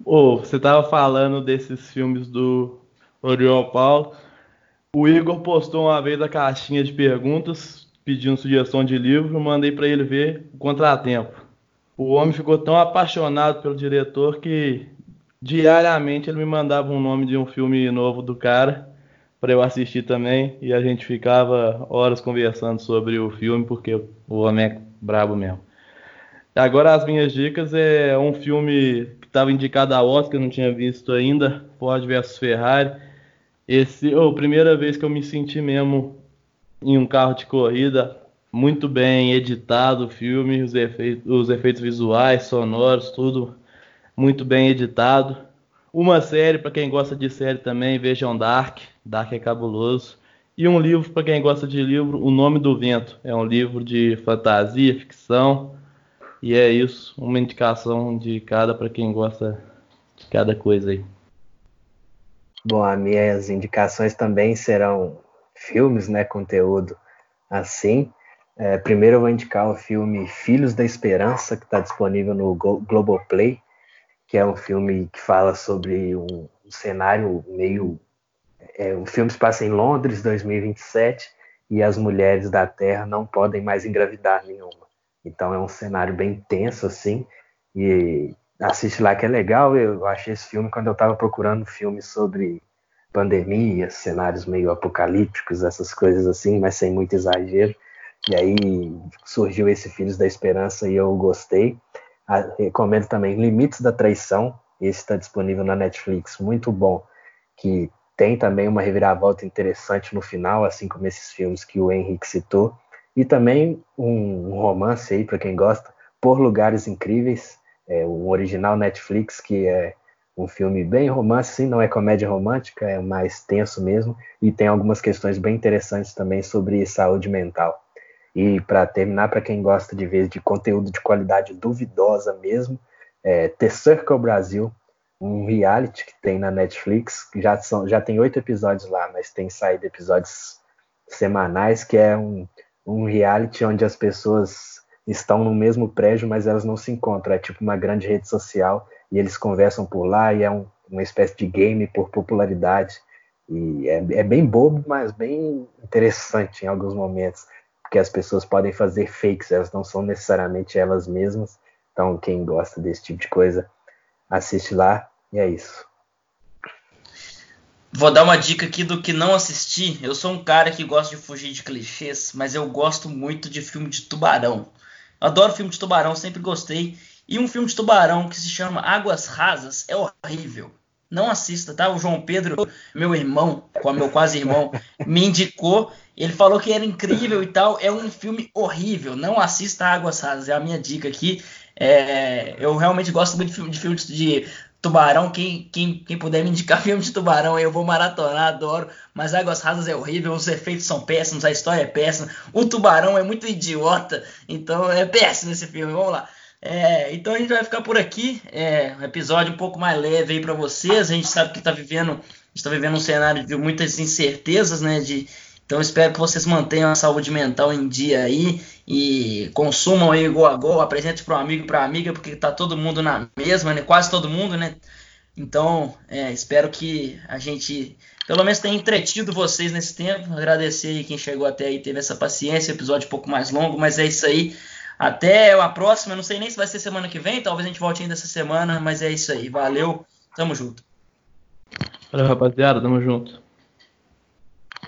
Oh, você tava falando desses filmes do Oriol Paulo. O Igor postou uma vez a caixinha de perguntas pedindo sugestão de livro, mandei para ele ver o Contratempo. O homem ficou tão apaixonado pelo diretor que diariamente ele me mandava um nome de um filme novo do cara para eu assistir também e a gente ficava horas conversando sobre o filme porque o homem é brabo mesmo. Agora as minhas dicas é um filme que estava indicado a Oscar, não tinha visto ainda, Ford vs Ferrari. Esse, oh, primeira vez que eu me senti mesmo em um carro de corrida, muito bem editado o filme, os efeitos, os efeitos visuais, sonoros, tudo muito bem editado. Uma série para quem gosta de série também, vejam Dark, Dark é cabuloso. E um livro para quem gosta de livro, O Nome do Vento, é um livro de fantasia, ficção. E é isso, uma indicação de cada para quem gosta de cada coisa aí. Bom, as minhas indicações também serão filmes, né, conteúdo assim. É, primeiro eu vou indicar o filme Filhos da Esperança, que está disponível no Globoplay, que é um filme que fala sobre um, um cenário meio. É, o filme se passa em Londres, 2027, e as mulheres da Terra não podem mais engravidar nenhuma. Então é um cenário bem tenso, assim, e assiste lá que é legal. Eu achei esse filme quando eu estava procurando filmes sobre pandemia, cenários meio apocalípticos, essas coisas assim, mas sem muito exagero. E aí surgiu esse Filhos da Esperança e eu gostei. Ah, recomendo também Limites da Traição, esse está disponível na Netflix, muito bom, que tem também uma reviravolta interessante no final, assim como esses filmes que o Henrique citou. E também um, um romance aí, para quem gosta, Por Lugares Incríveis, é, um original Netflix que é um filme bem romance, sim, não é comédia romântica, é mais tenso mesmo, e tem algumas questões bem interessantes também sobre saúde mental. E para terminar, para quem gosta de ver de conteúdo de qualidade duvidosa mesmo, é The Circle Brasil, um reality que tem na Netflix, já, são, já tem oito episódios lá, mas tem saído episódios semanais, que é um, um reality onde as pessoas estão no mesmo prédio, mas elas não se encontram. É tipo uma grande rede social e eles conversam por lá e é um, uma espécie de game por popularidade. E é, é, bem bobo, mas bem interessante em alguns momentos, porque as pessoas podem fazer fakes, elas não são necessariamente elas mesmas. Então, quem gosta desse tipo de coisa, assiste lá e é isso. Vou dar uma dica aqui do que não assisti. Eu sou um cara que gosta de fugir de clichês, mas eu gosto muito de filme de tubarão. Adoro filme de tubarão, sempre gostei. E um filme de tubarão que se chama Águas Rasas é horrível. não assista, tá? O João Pedro, meu irmão, meu quase irmão, me indicou. Ele falou que era incrível e tal. É um filme horrível. Não assista Águas Rasas. É a minha dica aqui. É, eu realmente gosto muito de filme de, filme de tubarão. Quem, quem, quem puder me indicar filme de tubarão, eu vou maratonar, adoro. Mas Águas Rasas é horrível, os efeitos são péssimos, a história é péssima. O tubarão é muito idiota, então é péssimo esse filme. Vamos lá. É, então a gente vai ficar por aqui. É, um episódio um pouco mais leve aí para vocês. A gente sabe que está vivendo, está vivendo um cenário de muitas incertezas, né? De, então espero que vocês mantenham a saúde mental em dia aí e consumam aí gol a gol, apresente para um amigo, para amiga, porque tá todo mundo na mesma, né? Quase todo mundo, né? Então é, espero que a gente pelo menos tenha entretido vocês nesse tempo. Agradecer aí quem chegou até aí, teve essa paciência, episódio um pouco mais longo, mas é isso aí. Até a próxima, não sei nem se vai ser semana que vem, talvez a gente volte ainda essa semana, mas é isso aí. Valeu, tamo junto. Valeu, rapaziada, tamo junto.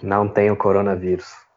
Não tenho coronavírus.